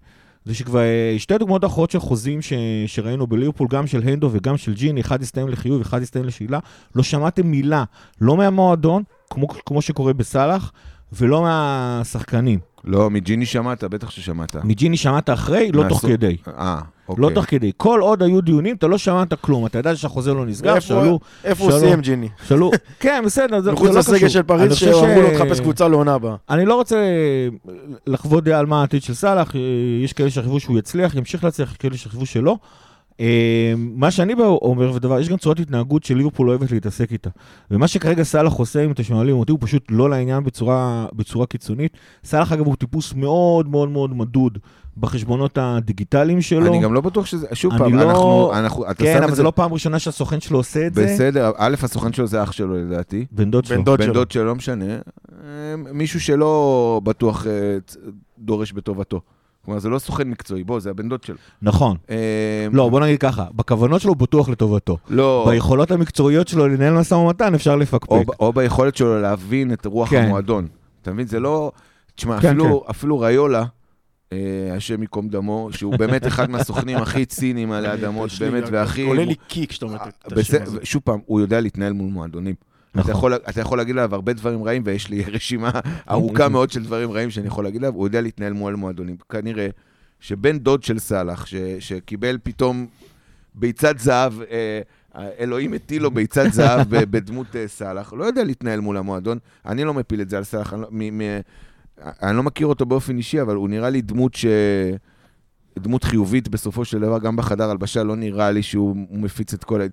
זה שכבר אה, שתי דוגמאות אחרות של חוזים ש, שראינו בליברפול, גם של הנדו וגם של ג'יני, אחד הסתיים לחיוב, אחד הסתיים לשאלה, לא שמעתם מילה, לא מהמועדון, כמו, כמו שקורה בסאלח, ולא מהשחקנים. לא, מג'יני שמעת? בטח ששמעת. מג'יני שמעת אחרי, לא תוך כדי. אה, אוקיי. לא תוך כדי. כל עוד היו דיונים, אתה לא שמעת כלום. אתה יודע שהחוזה לא נסגר, שאלו, איפה הוא. סיים, ג'יני? שאלו, כן, בסדר, זה לא מחוץ קשור. לסגל של פריז, שאמרו לו לחפש קבוצה לעונה הבאה. אני לא רוצה לחוות דעה על מה העתיד של סאלח, יש כאלה שחשבו שהוא יצליח, ימשיך להצליח, יש כאלה שחשבו שלא. אה, מה שאני בא אומר, ודבר, יש גם צורת התנהגות שליברפול לא אוהבת להתעסק איתה. ומה שכרגע סאלח עושה, אם אתם שואלים אותי, הוא פשוט לא לעניין בצורה, בצורה קיצונית. סאלח, אגב, הוא טיפוס מאוד מאוד מאוד מדוד בחשבונות הדיגיטליים שלו. אני גם לא בטוח שזה... שוב אני פעם, לא- אנחנו... אנחנו- אתה כן, שם אבל את זה לא פעם ראשונה שהסוכן שלו עושה את זה. בסדר, א', הסוכן שלו זה אח שלו לדעתי. בן דוד שלו. בן דוד בן שלו. דוד שלו, לא משנה. אה, מישהו שלא בטוח אה, דורש בטובתו. כלומר, זה לא סוכן מקצועי, בוא, זה הבן דוד שלו. נכון. אה, לא, בוא נגיד ככה, בכוונות שלו הוא בטוח לטובתו. לא, ביכולות המקצועיות שלו לנהל משא ומתן אפשר לפקפק. או, ביכולת שלו להבין את רוח כן. המועדון. אתה מבין? זה לא... תשמע, כן, אפילו, אפילו ריולה, אה, השם ייקום דמו, שהוא באמת אחד מהסוכנים הכי ציניים עלי אדמות, באמת, והכי... עולה לי קיק כשאתה אומר את השם בסדר, הזה. שוב פעם, הוא יודע להתנהל מול מועדונים. אתה נכון. יכול, אתה יכול להגיד עליו הרבה דברים רעים, ויש לי רשימה ארוכה מאוד של דברים רעים שאני יכול להגיד עליו, הוא יודע להתנהל מול מועדונים. כנראה שבן דוד של סאלח, ש, שקיבל פתאום ביצת זהב, אה, אלוהים הטיל לו ביצת זהב בדמות אה, סאלח, לא יודע להתנהל מול המועדון. אני לא מפיל את זה על סאלח, אני, לא- אני לא מכיר אותו באופן אישי, אבל הוא נראה לי דמות ש... דמות חיובית בסופו של דבר, גם בחדר הלבשה, לא נראה לי שהוא הוא מפיץ את כל ה...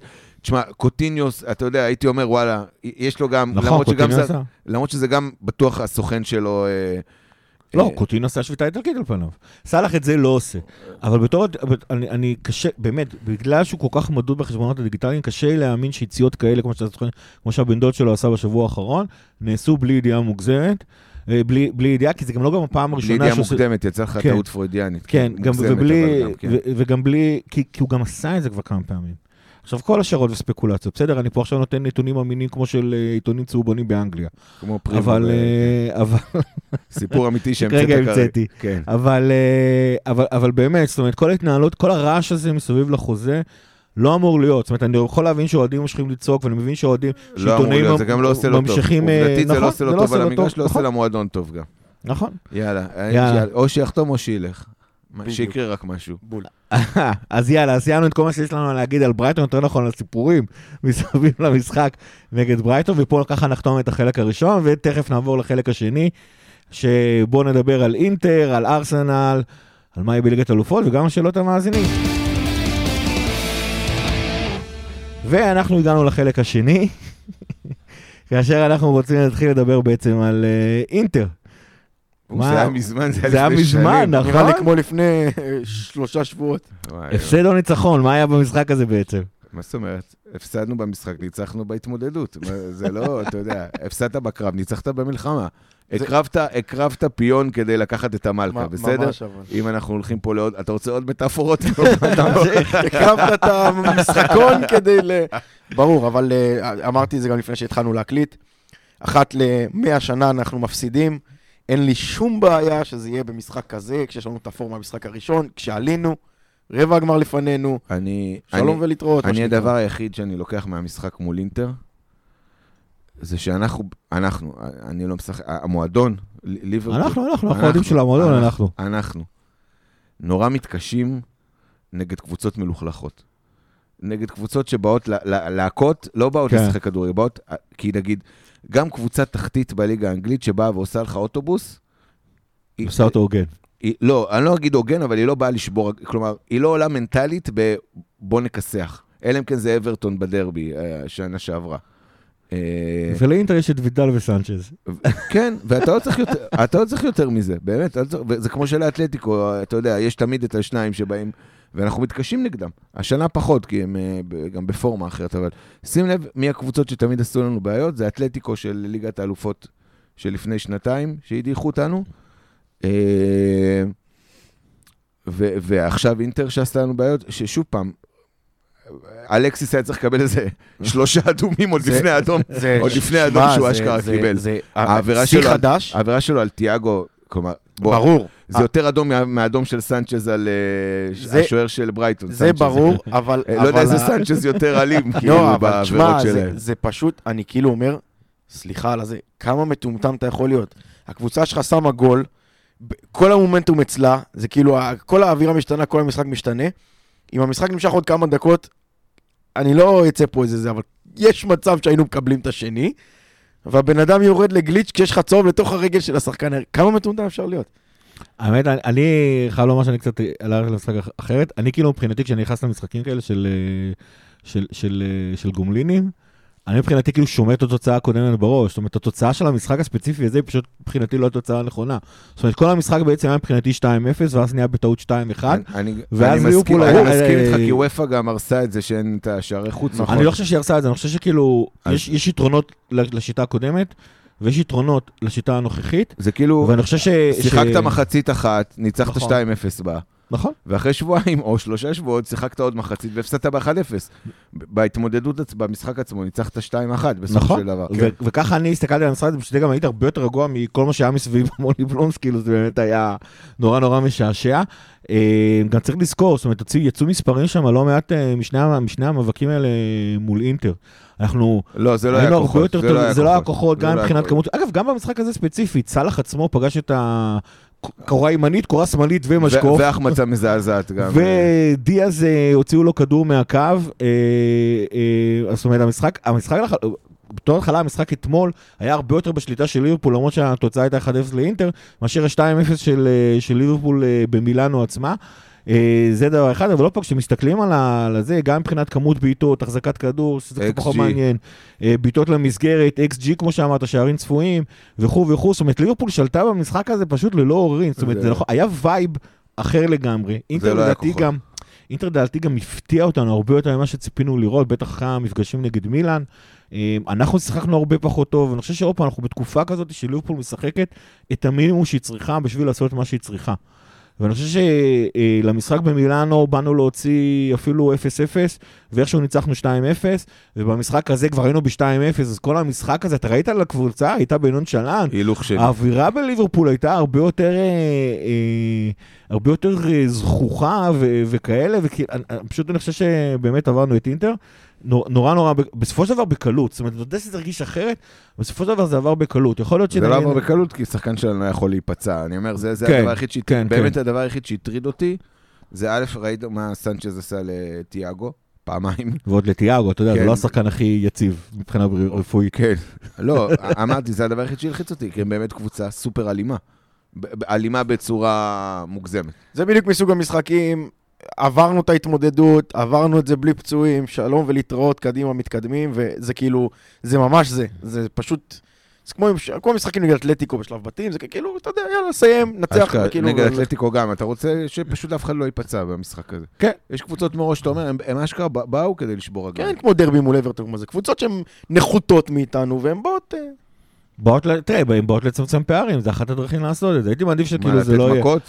תשמע, קוטיניוס, אתה יודע, הייתי אומר, וואלה, יש לו גם, נכון, למרות, שגם קוטיניו זה, עשה. למרות שזה גם בטוח הסוכן שלו, אה, לא, אה, קוטינו עשה שביתה איטלקית על פניו. סאלח את זה לא עושה. אבל בתור, אני, אני קשה, באמת, בגלל שהוא כל כך מדוד בחשבונות הדיגיטליים, קשה לי להאמין שיציאות כאלה, כמו שאתה כמו שהבן דוד שלו עשה בשבוע האחרון, נעשו בלי ידיעה מוגזמת. אה, בלי, בלי ידיעה, כי זה גם לא גם הפעם בלי הראשונה ידיעה שעושה- מוקדמת, יצא לך כן. טעות פרוידיאנית. כן, גם, מוגזמת, ובלי, גם, כן. ו, וגם בלי, כי, כי הוא גם עשה את זה כבר כמה פעמים. עכשיו, כל השערות וספקולציות, בסדר, אני פה עכשיו נותן נתונים אמינים כמו של אה, עיתונים צהובונים באנגליה, כמו פרימו, אבל, אה, אבל, סיפור אמיתי שהמצאת כרגע כרגע. המצאתי. כן. אבל, אבל, אבל באמת, זאת אומרת, כל ההתנהלות, כל הרעש הזה מסביב לחוזה, לא אמור להיות. זאת אומרת, אני יכול להבין שאוהדים ממשיכים לצעוק, ואני מבין שאוהדים, לא אמור שעיתונאים להיות, זה גם לא עושה לו טוב. ממשיכים, אה, עובדתית זה נכון, לא עושה לו זה לא טוב על עושה לו המגרש, לא עושה נכון. למועדון טוב גם. נכון. יאללה, יאללה. או שיחתום או שילך. שיקרה רק משהו. בול. אז יאללה, אז סיימנו את כל מה שיש לנו להגיד על ברייטון, יותר נכון על סיפורים מסביב למשחק נגד ברייטון, ופה ככה נחתום את החלק הראשון, ותכף נעבור לחלק השני, שבו נדבר על אינטר, על ארסנל, על מה יהיה בליגת אלופות, וגם על שאלות המאזינים. ואנחנו הגענו לחלק השני, כאשר אנחנו רוצים להתחיל לדבר בעצם על אה, אינטר. מה? זה היה מזמן, זה זה היה היה לפני מזמן, שנים. נכון? נראה לי כמו לפני אה, שלושה שבועות. הפסד או ניצחון, מה היה במשחק הזה בעצם? מה זאת אומרת? הפסדנו במשחק, ניצחנו בהתמודדות. זה לא, אתה יודע, הפסדת בקרב, ניצחת במלחמה. הקרבת, הקרבת פיון כדי לקחת את המלכה, בסדר? ממש אבל. אם אנחנו הולכים פה לעוד, אתה רוצה עוד מטאפורות? הקרבת את המשחקון כדי ל... ברור, אבל אה, אמרתי את זה גם לפני שהתחלנו להקליט. אחת למאה שנה אנחנו מפסידים. אין לי שום בעיה שזה יהיה במשחק כזה, כשיש לנו את הפורמה במשחק הראשון, כשעלינו, רבע הגמר לפנינו, אני, שלום אני, ולהתראות. אני. הדבר היחיד שאני לוקח מהמשחק מול אינטר, זה שאנחנו, אנחנו, אני לא משחק, המועדון, ליברפול, אנחנו, אנחנו, אנחנו אוהדים של המועדון, אנחנו. אנחנו. נורא מתקשים נגד קבוצות מלוכלכות. נגד קבוצות שבאות להכות, לא באות כן. לשחק כדורגל, באות, כי נגיד, גם קבוצה תחתית בליגה האנגלית שבאה ועושה לך אוטובוס, היא- עושה אותו הוגן. לא, אני לא אגיד הוגן, אבל היא לא באה לשבור, כלומר, היא לא עולה מנטלית בבוא נכסח. אלא אם כן זה אברטון בדרבי, אה, שנה שעברה. אה, ולאינטר יש את וידל וסנצ'ז. כן, ואתה לא צריך יותר, אתה לא צריך יותר מזה, באמת, וזה כמו שלאתלטיקו, אתה יודע, יש תמיד את השניים שבאים, ואנחנו מתקשים נגדם. השנה פחות, כי הם אה, גם בפורמה אחרת, אבל שים לב מי הקבוצות שתמיד עשו לנו בעיות, זה אתלטיקו של ליגת האלופות של לפני שנתיים, שהדיחו אותנו. אה, ועכשיו אינטר שעשתה לנו בעיות, ששוב פעם, אלקסיס היה צריך לקבל איזה שלושה אדומים עוד לפני האדום, עוד לפני האדום שהוא אשכרה קיבל. זה העבירה שיא שלו- חדש, העבירה שלו על תיאגו, כלומר, ברור. זה יותר אדום מה- מהאדום של סנצ'ז על אה, השוער של ברייטון. זה. ברור, אבל... אה, לא יודע איזה סנצ'ז יותר אלים, כאילו, לא, אבל תשמע, בעבירות זה- שלהם. זה פשוט, אני כאילו אומר, סליחה על הזה, כמה מטומטם אתה יכול להיות. הקבוצה שלך שמה גול, כל המומנטום אצלה, זה כאילו, כל האווירה משתנה, כל המשחק משתנה. אם המשחק נמשך עוד כמה דקות, אני לא אצא פה איזה זה, אבל יש מצב שהיינו מקבלים את השני, והבן אדם יורד לגליץ' כשיש לך צהוב לתוך הרגל של השחקן, כמה מטומטם אפשר להיות? האמת, אני- אני חייב לומר שאני קצת הלכתי למשחק אח- אחרת. אני כאילו מבחינתי, כשאני נכנס למשחקים כאלה של, אה, של, של, אה, של גומלינים, אני מבחינתי כאילו שומע את התוצאה הקודמת בראש. זאת אומרת, התוצאה של המשחק הספציפי הזה היא פשוט מבחינתי לא התוצאה הנכונה. זאת אומרת, כל המשחק בעצם היה מבחינתי 2-0, ואז נהיה בטעות 2-1. אני- ואז אני ליברפול אני מסכים איתך, אה, כי וופא גם הרסה את זה שאין את השערי חוץ. נכון. אני לא חושב שהיא הרסה את זה, אני חושב שכאילו, יש יתרונות לשיטה הקודמת, ויש יתרונות לשיטה הנוכחית, זה כאילו, ואני חושב ש... שיחקת ש- מחצית אחת, ניצחת נכון. 2-0 בה. נכון. ואחרי שבועיים או שלושה שבועות שיחקת עוד מחצית והפסדת ב-1-0. בהתמודדות, במשחק עצמו ניצחת 2-1 בסופו נכון, של דבר. כן. וככה אני הסתכלתי על המשחק הזה, פשוט גם הייתי הרבה יותר רגוע מכל מה שהיה מסביב מולי בלומס, כאילו זה באמת היה נורא נורא משעשע. אה, גם צריך לזכור, זאת אומרת, יצאו מספרים שם לא מעט אה, משני משני המאבקים האלה מול אינטר. אנחנו לא, זה לא היה כוחות. יותר טוב, זה לא היה כוחות, זה גם לא היה מבחינת. כמות, אגב, גם במשחק הזה ספציפית, סאלח עצמו פגש את ה... קורה ימנית, קורה שמאלית ומשקוף. והחמצה מזעזעת גם. ודיאז אה, הוציאו לו כדור מהקו, אה, אה, זאת אומרת, המשחק, המשחק, בתור התחלה, המשחק אתמול היה הרבה יותר בשליטה של ליברפול, למרות שהתוצאה הייתה 1-0 לאינטר, מאשר ה-2-0 של, של ליברפול במילאנו עצמה. אה, זה דבר אחד, אבל לא פעם, כשמסתכלים על זה, גם מבחינת כמות בעיטות, החזקת כדור, שזה קצת. פחות מעניין, אה, בעיטות למסגרת, XG, כמו שאמרת, שערים צפויים, וכו' וכו', זאת אומרת, ליברפול שלטה במשחק הזה פשוט ללא עוררין, זאת אומרת, נכון, היה vibe אחר לגמרי. אינטר לא היה לדעתי. גם, אינטר לדעתי גם הפתיע אותנו הרבה יותר ממה שציפינו לראות, בטח אחרי המפגשים נגד מילאן. אה, אנחנו שיחקנו הרבה פחות טוב, ואני חושב שעוד פעם, אנחנו בתקופה כזאת שליברפול משחקת את המינימום שהיא צריכה בשביל לעשות מה שהיא צריכה. ואני חושב שלמשחק במילאנו באנו להוציא אפילו 0-0, ואיכשהו ניצחנו 2-0, ובמשחק הזה כבר היינו ב-2-0, אז כל המשחק הזה, אתה ראית על הקבוצה, הייתה בנונשלנט, הילוך שלי. האווירה בליברפול הייתה הרבה יותר, אה, אה, הרבה יותר אה, זכוכה ו- וכאלה, ופשוט אני חושב שבאמת עברנו את אינטר, נור- נורא נורא, בסופו של דבר בקלות, זאת אומרת, אני יודע שזה הרגיש אחרת, בסופו של דבר זה עבר בקלות, יכול להיות זה לא עבר בקלות, כי שחקן שלנו היה יכול להיפצע. אני אומר, זה זה כן, הדבר היחיד שהטריד, כן, באמת כן. הדבר היחיד שהטריד אותי, זה א', ראית מה סנצ'ז עשה לתיאגו, פעמיים. ועוד לטיאגו, אתה יודע, זה כן. לא השחקן הכי יציב מבחינה רפואית. כן. לא, אמרתי, זה הדבר היחיד שהלחיץ אותי, כי הם באמת קבוצה סופר אלימה. אלימה בצורה מוגזמת. זה בדיוק מסוג המשחקים, עברנו את ההתמודדות, עברנו את זה בלי פצועים, שלום ולהתראות, קדימה, מתקדמים, וזה כאילו, זה ממש זה. זה פשוט, זה כמו, כמו משחקים נגד אתלטיקו בשלב בתים, זה כאילו, אתה יודע, יאללה, סיים, נצח, כאילו... נגד אתלטיקו גם, אתה רוצה שפשוט אף אחד לא ייפצע במשחק הזה. כן. יש קבוצות מראש שאתה אומר, הם- הם אשכרה בא- באו כדי לשבור רגליים. כן, כמו דרבי מול אברטון, כמו זה קבוצות שהן נחותות מאיתנו, והן באות... אה, באות, תראה, הן באות לצמצם פערים, זה אחת הדרכים לעשות את זה. הייתי מעדיף מה, שכאילו זה לתת לא יהיה. מכות?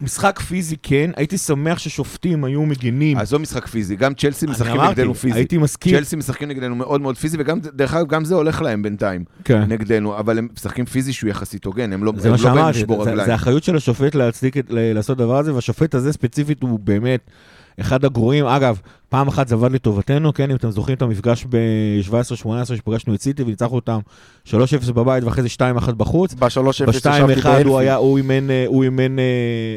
משחק פיזי כן, הייתי שמח ששופטים היו מגינים. עזוב משחק פיזי, גם צ'לסי משחקים אמרתי, נגדנו פיזי. הייתי מסכים. צ'לסי משחקים נגדנו מאוד מאוד פיזי, וגם, דרך אגב, גם זה הולך להם בינתיים, כן. נגדנו, אבל הם משחקים פיזי שהוא יחסית הוגן, הם לא זה הם לא באים לשבור זה- רגליים. זה אחריות של השופט להצדיק, לעשות דבר הזה, והשופט הזה ספציפית הוא באמת אחד הגרועים. אגב, פעם אחת זה עבד לטובתנו, כן, אם אתם זוכרים את המפגש ב-17-18 שפגשנו את סיטי וניצחנו אותם 3-0 בבית ואחרי זה 2-1 בחוץ. ב-3-0 ב-2-1 הוא היה, הוא אימן, אה, הוא אימן, אה,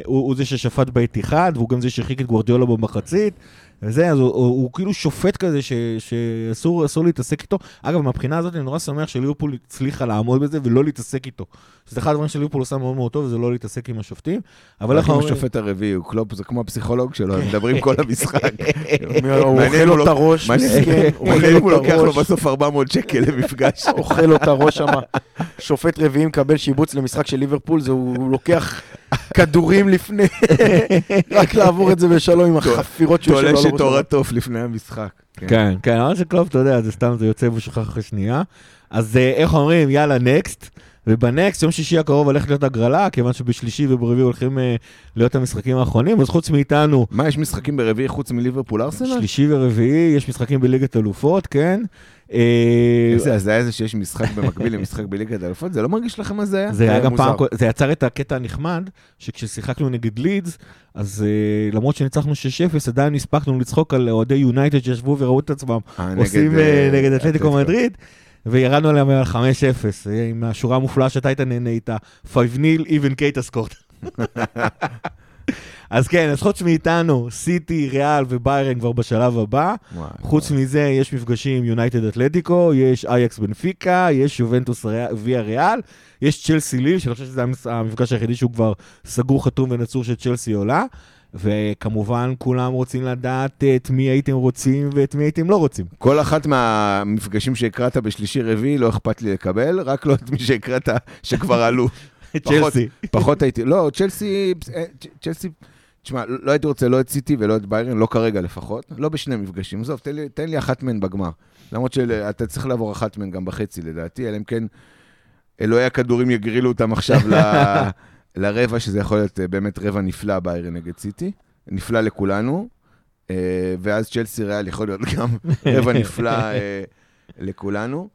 הוא הוא זה ששפט באתיחד, והוא גם זה שהרחיק את גוורדיולה במחצית. וזה, אז הוא, הוא, הוא כאילו שופט כזה ש, שאסור אסור להתעסק איתו. אגב, מהבחינה הזאת אני נורא שמח שליברפול הצליחה לעמוד בזה ולא להתעסק איתו. שזה אחד הדברים שליברפול עושה מאוד מאוד טוב, וזה לא להתעסק עם השופטים. אבל איך אומרים... השופט הרביעי, הוא קלופ, זה כמו הפסיכולוג שלו, הם מדברים כל המשחק. הוא אוכל לו את הראש, מסכן, הוא מעניין אם הוא לוקח לו לו את הראש, בסוף 400 שקל למפגש. אוכל לו את הראש שם. שופט רביעי מקבל שיבוץ למשחק של ליברפול, זה הוא לוקח כדורים לפני, רק לעבור את זה בשלום עם החפירות שהוא תולש שלו את אור התוף לפני המשחק. כן, כן, אבל שקלופ, אתה יודע, זה סתם, זה יוצא ושוכח אחרי שנייה. אז אה, איך אומרים, יאללה, נקסט. ובנקסט, יום שישי הקרוב הולך להיות הגרלה, כיוון שבשלישי וברביעי הולכים אה, להיות המשחקים האחרונים, אז חוץ מאיתנו, מה, יש משחקים ברביעי חוץ מליברפול ארסנל? שלישי ורביעי, יש משחקים בליגת אלופות, כן? אה, איזה הזיה זה שיש משחק במקביל למשחק בליגת האלופות? זה לא מרגיש לכם הזיה? זה היה גם. פעם, זה יצר את הקטע הנחמד, שכששיחקנו נגד לידס, אז אה, למרות שניצחנו 6-0, עדיין הספקנו לצחוק על אוהדי יונייטד שישבו וראו את עצמם אה, עושים נגד אתלטיקו מדריד, וירדנו עליהם על 5-0, אה, עם השורה המופלאה שאתה היית נהנה איתה, 5-0 even קייטה סקורט. אז כן, אז חוץ מאיתנו, סיטי, ריאל וביירן כבר בשלב הבא. וואי, חוץ מזה, יש מפגשים יונייטד אתלטיקו, יש אייקס בנפיקה, יש יובנטוס ויה ריאל, יש צ'לסי ליל, שאני חושב שזה המפגש היחידי שהוא כבר סגור, חתום ונצור של צ'לסי עולה. וכמובן, כולם רוצים לדעת את מי הייתם רוצים ואת מי הייתם לא רוצים. כל אחת מהמפגשים שהקראת בשלישי רביעי לא אכפת לי לקבל, רק לא את מי שהקראת שכבר עלו. צ'לסי. פחות הייתי, לא, צ'לסי, אה, צ'לסי, תשמע, לא הייתי רוצה לא את סיטי ולא את ביירן, לא כרגע לפחות, לא בשני מפגשים, עזוב, תן לי אחת מהן בגמר. למרות שאתה צריך לעבור אחת מהן גם בחצי לדעתי, אלא אם כן אלוהי הכדורים יגרילו אותם עכשיו ל- לרבע, שזה יכול להיות אה, באמת רבע נפלא ביירן נגד סיטי, נפלא לכולנו, אה, ואז צ'לסי ריאל יכול להיות גם רבע נפלא אה, לכולנו.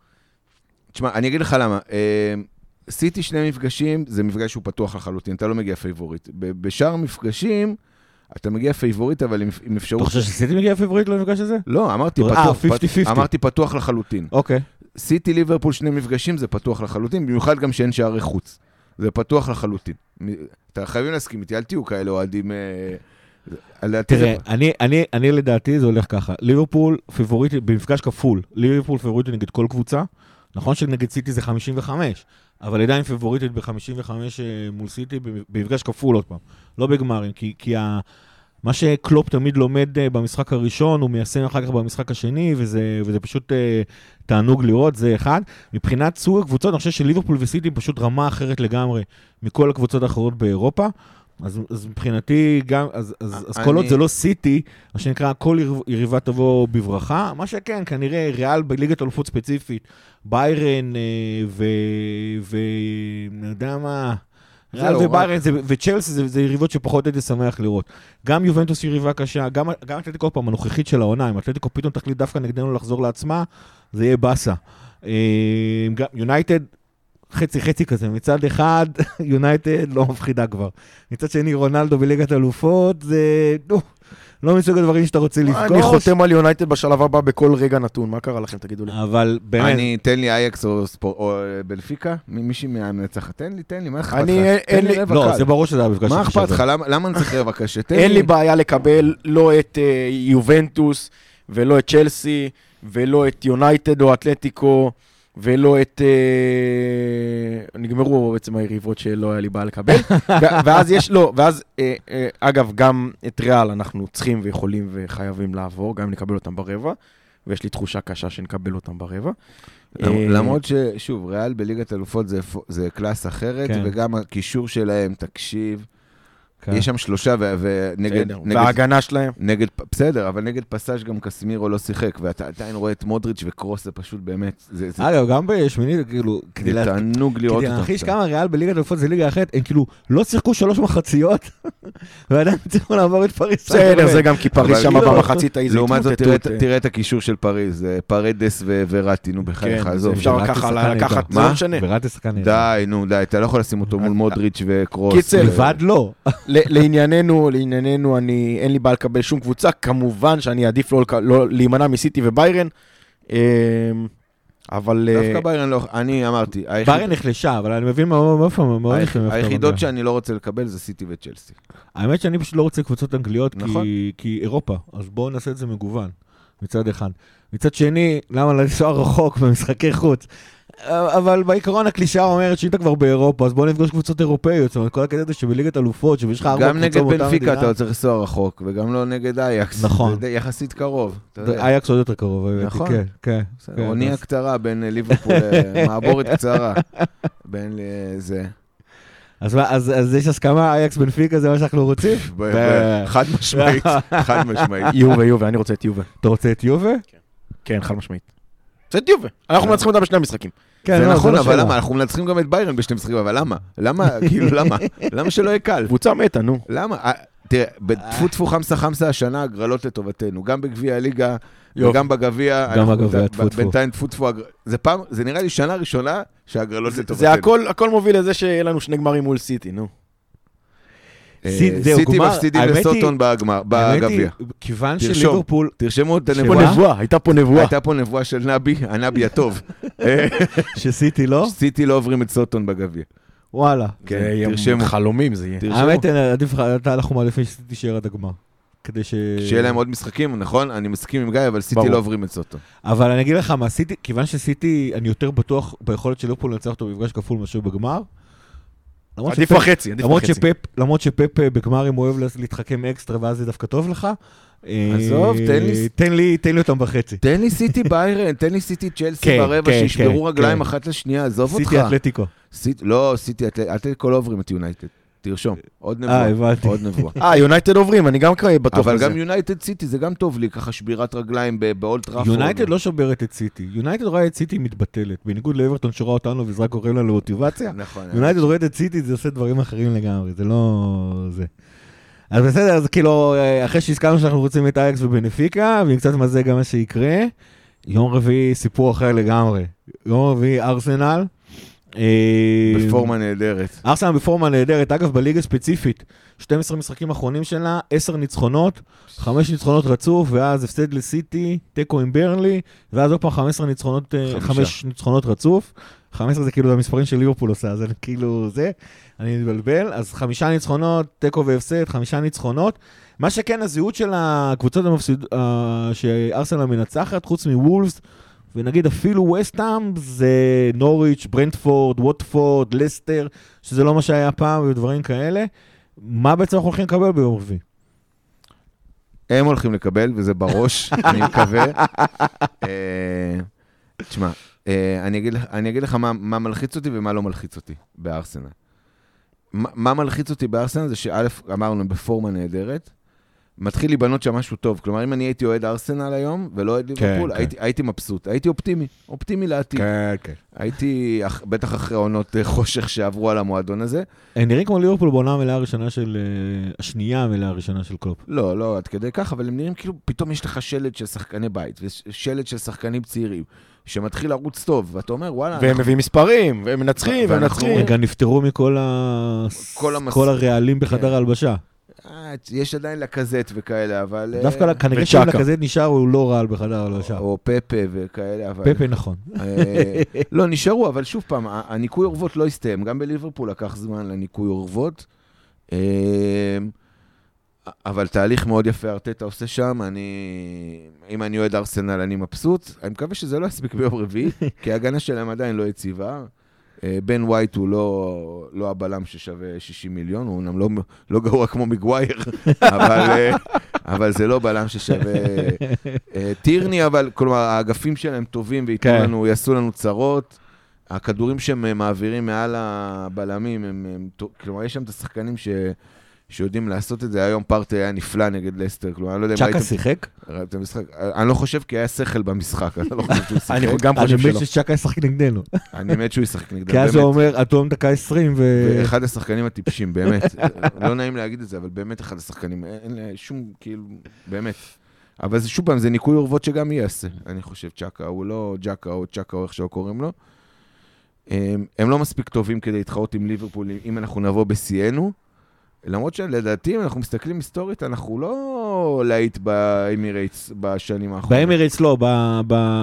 תשמע, אני אגיד לך למה. אה, סיטי שני מפגשים, זה מפגש שהוא פתוח לחלוטין, אתה לא מגיע פייבוריט. בשאר המפגשים, אתה מגיע פייבוריט, אבל עם, עם אפשרות... אתה חושב שסיטי מגיע פיבוריט למפגש הזה? לא, אמרתי אה, פתוח, 50-50. אמרתי פתוח לחלוטין. אוקיי. סיטי ליברפול שני מפגשים זה פתוח לחלוטין, במיוחד גם שאין שערי חוץ. זה פתוח לחלוטין. אתה חייבים להסכים איתי, אל תהיו כאלה אוהדים... אה, תראה, אני, לדעתי זה הולך ככה, ליברפול פיבוריטי במפגש כפול, ליברפול פיבוריטי נגד כל קבוצה, נכון שנגד סיטי זה 55, אבל עדיין פיבוריטית ב-55 מול סיטי, במפגש כפול עוד פעם, לא בגמרים, כי, כי. מה שקלופ תמיד לומד אה, במשחק הראשון, הוא מיישם אחר כך במשחק השני, וזה, וזה פשוט אה, תענוג לראות, זה אחד. מבחינת סוג הקבוצות, אני חושב שליברפול וסיטי פשוט רמה אחרת לגמרי מכל הקבוצות האחרות באירופה. אז, אז מבחינתי, גם, אז, אז, אז כל עוד זה לא סיטי, מה שנקרא, כל יריבה תבוא בברכה. מה שכן, כנראה ריאל בליגת אלופות ספציפית, ביירן אה, ואני יודע מה, ריאל וביירן וצ'לסי זה, זה יריבות שפחות הייתי שמח לראות. גם יובנטוס היא יריבה קשה, גם, גם אתלטיקו פעם הנוכחית של העונה, אם אתלטיקו פתאום תחליט דווקא נגדנו לחזור לעצמה, זה יהיה באסה. אה, יונייטד, חצי חצי כזה, מצד אחד יונייטד לא מפחידה כבר. מצד שני רונלדו בליגת אלופות, זה... נו, לא מסוג הדברים שאתה רוצה לפגוש. אני חותם על יונייטד בשלב הבא בכל רגע נתון, מה קרה לכם, תגידו לי. אבל באמת... אני, תן לי אייקס או, או בלפיקה, מישהי מהמנצחת, תן לי, תן לי, מה אכפת לך? אני, אין לי... לא, זה ברור שזה היה מפגש מה אכפת לך? למה אני צריך רבע קשה? אין לי בעיה לקבל לא את אה, יובנטוס ולא את צ'לסי ולא את יונייטד או אתלטיקו. ולא את... אה, נגמרו בעצם היריבות שלא היה לי בעיה לקבל. ואז יש, לא, ואז, אה, אה, אגב, גם את ריאל אנחנו צריכים ויכולים וחייבים לעבור, גם אם נקבל אותם ברבע, ויש לי תחושה קשה שנקבל אותם ברבע. למרות ששוב, ריאל בליגת אלופות זה, זה קלאס אחרת, כן. וגם הקישור שלהם, תקשיב, כן. יש שם שלושה, ונגד... וההגנה שלהם. נגד, בסדר, אבל נגד פסאז' גם קסמירו לא שיחק, ואתה עדיין רואה את מודריץ' וקרוס, זה פשוט באמת... אגב, גם בשמינית, כאילו... זה תענוג לראות אותם. כדי להכחיש כמה ריאל בליגת אלופות זה ליגה אחרת, הם כאילו לא שיחקו שלוש מחציות, ועדיין הצליחו לעבור את פריז. בסדר, זה גם כי פריז שם כאילו- במחצית ההיא לעומת זאת, תראה את הקישור של פריז, פרדס וראטי, נו בחייך, עזוב. אפשר ככה לקחת, זה לא משנה. די, נו, די, אתה לא יכול לשים אותו מול מודריץ' וקרוס. קיצר, לבד לא. לענייננו, לענייננו, אני, אין לי בעיה לקבל שום קבוצה, כמובן שאני אעדיף לא, לא להימנע מסיטי וביירן, אמ, אבל... דווקא אה, ביירן לא, אני אמרתי. ביירן נחלשה, אבל אני מבין מאיפה מאוד היחידות שאני לא רוצה לקבל זה סיטי וצ'לסי. האמת שאני פשוט לא רוצה קבוצות אנגליות, נכון. כי אירופה, אז בואו נעשה את זה מגוון, מצד אחד. מצד שני, למה לנסוע רחוק במשחקי חוץ? אבל בעיקרון הקלישאה אומרת שאם אתה כבר באירופה, אז בוא נפגוש קבוצות אירופאיות. זאת אומרת, כל הקטע הזה שבליגת אלופות, שיש לך ארבע קבוצות באותה מדינה. גם נגד בנפיקה אתה צריך לנסוע רחוק, וגם לא נגד אייקס. נכון. זה יחסית קרוב. אייקס עוד יותר קרוב, נכון. כן, כן. אונייה קצרה בין ליברפול, מעבורת קצרה. בין זה. אז, אז, אז יש הסכמה, אייקס בנפיקה זה מה שאנחנו רוצים? חד משמעית, חד משמעית. יובה, יובה, אני רוצה את יובה. אתה רוצה את יובה? כן, חד משמעית. זה את יובה. אנחנו מנצחים אותה בשני המשחקים. כן, זה לא, נכון, לא אבל למה? אנחנו מנצחים גם את ביירן בשני משחקים, אבל למה? למה? כאילו, למה? למה שלא יהיה קל? קבוצה מתה, נו. למה? אה, תראה, בטפו טפו חמסה חמסה השנה, הגרלות לטובתנו. גם בגביע הליגה וגם בגביע. גם בגביע, טפו טפו. בינתיים טפו טפו. זה פעם, זה נראה לי שנה ראשונה שהגרלות לטובתנו. זה הכל מוביל לזה שיהיה לנו שני גמרים מול סיטי, נו. סיטי מפסידים לסוטון בגביע. כיוון שליברפול... תרשמו את הנבואה. הייתה פה נבואה. הייתה פה נבואה של נבי, הנבי הטוב. שסיטי לא? סיטי לא עוברים את סוטון בגביע. וואלה. כן, תרשמו. חלומים זה יהיה. האמת, עדיף, אנחנו מעדיפים שסיטי תישאר עד הגמר. כדי ש... שיהיה להם עוד משחקים, נכון? אני מסכים עם גיא, אבל סיטי לא עוברים את סוטו. אבל אני אגיד לך מה, סיטי, כיוון שסיטי, אני יותר בטוח ביכולת של ליברפול לנצח אותו במפגש כפול מאשר בגמר, עדיף בחצי, עדיף בחצי. למרות שפפ אה, בגמרים אוהב להתחכם אקסטרה ואז זה דווקא טוב לך. עזוב, תן לי... תן לי, תן לי אותם בחצי. תן לי סיטי ביירן, תן לי סיטי צ'לסי כן, ברבע, כן, שישברו כן, רגליים אחת לשנייה, עזוב אותך. סיטי אתלטיקו. לא, סיטי אתלטיקו לא עוברים את יונייטד. תרשום, עוד נבואה. אה, הבנתי. עוד נבואה. אה, יונייטד עוברים, אני גם בטוח אבל גם יונייטד סיטי זה גם טוב לי, ככה שבירת רגליים באולט טראפורד. יונייטד לא שוברת את סיטי, יונייטד רואה את סיטי מתבטלת. בניגוד לאברטון שרואה אותנו וזה רק קוראים לנו מוטיבציה. נכון. יונייטד רואה את סיטי, זה עושה דברים אחרים לגמרי, זה לא... זה. אז בסדר, אז כאילו, אחרי שהזכרנו שאנחנו רוצים את אייקס ובנפיקה, ועם קצת מזה גם מה שיקרה, יום רביעי סיפור אחר לגמרי. יום רביעי ארסנל. אה, בפורמה נהדרת. ארסנל בפורמה נהדרת, אגב, בליגה ספציפית, 12 משחקים אחרונים שלה, 10 ניצחונות, 5 ניצחונות רצוף, ואז הפסד לסיטי, תיקו עם ברנלי, ואז עוד פעם 15 ניצחונות, 5 אה, ניצחונות רצוף. 15 זה כאילו המספרים של ליברפול עושה, אז אני כאילו זה, אני מתבלבל. אז חמישה ניצחונות, תיקו והפסד, חמישה ניצחונות. מה שכן, הזהות של הקבוצות המפסיד, uh, שארסנל מנצחת, חוץ מוולפס, ונגיד אפילו וסטאם זה נוריץ', ברנדפורד, ווטפורד, לסטר, שזה לא מה שהיה פעם ודברים כאלה. מה בעצם אנחנו הולכים לקבל ביום רביעי? הם הולכים לקבל, וזה בראש, אני מקווה. אה, תשמע, אה, אני אגיד אני אגיד לך מה מה מלחיץ אותי ומה לא מלחיץ אותי בארסנל. מה מה מלחיץ אותי בארסנל זה שא', אמרנו, בפורמה נהדרת. מתחיל להיבנות שם משהו טוב. כלומר, אם אני הייתי אוהד ארסנל היום, ולא אוהד ליברפול, כן. הייתי- הייתי מבסוט. הייתי אופטימי, אופטימי לעתיד. כן, כן. הייתי, בטח אחרי עונות אה, חושך שעברו על המועדון הזה. הם נראים כמו ליברפול בעונה המלאה הראשונה של... אה, השנייה המלאה הראשונה של קלופ. לא, לא עד כדי כך, אבל הם נראים כאילו פתאום יש לך שלד של שחקני בית, ושלד של שחקנים צעירים, שמתחיל לרוץ טוב, ואתה אומר, וואלה, והם מביאים מספרים, והם מנצחים, והם מנצחים. גם נפטרו מכל ה... כל המס- כל הרעלים בחדר כן. ההלבשה. אה, יש עדיין לקזט וכאלה, אבל... אה, דווקא כנראה וצ'אקה. שאם לכזה נשאר, הוא לא רעל בחדר ההלבשה. או פפה וכאלה, אבל... פפה נכון. אה, לא, נשארו, אבל שוב פעם, הניקוי אורוות לא הסתיים. גם בליברפול לקח זמן לניקוי אורוות. אה, אבל תהליך מאוד יפה ארטטה עושה שם, אני... אם אני אוהד ארסנל, אני מבסוט. אני מקווה שזה לא יספיק ביום רביעי, כי ההגנה שלהם עדיין לא יציבה. אה, בן ווייט הוא לא, לא הבלם ששווה 60 מיליון, הוא אומנם לא, לא גרוע כמו מגווייר, אבל, אה, אבל זה לא בלם ששווה... אה, טירני, אבל, כלומר, האגפים שלהם טובים וייתנו כן. לנו, יעשו לנו צרות. הכדורים שהם מעבירים מעל הבלמים, הם, הם, כלומר, יש שם את השחקנים ש, שיודעים לעשות את זה. היום פארטי היה נפלא נגד לסטר, כלומר, אני לא יודע אם צ'אקה ראיתם שיחק? ראיתם. אני לא חושב כי היה שכל במשחק, אני לא חושב שהוא שיחק. אני גם אני חושב מבין שלא. שצ'אקה ישחק נגדנו. אני מת שהוא ישחק נגדם, כי אז הוא. אומר, אטום דקה 20 ו... ואחד השחקנים הטיפשים, באמת. לא נעים להגיד את זה, אבל באמת אחד השחקנים. אין שום, כאילו, באמת. אבל זה שוב פעם, זה ניקוי אורוות שגם יעשה, אני חושב, צ'אקה. הוא לא ג'אקה או צ'אקה או איך שלא קוראים לו. הם, הם לא מספיק טובים כדי להתחרות עם ליברפול, אם אנחנו נבוא בשיאנו. למרות שלדעתי, אם אנחנו מסתכלים היסטורית, אנחנו לא להיט באמירייטס בשנים האחרונות. באמירייטס לא,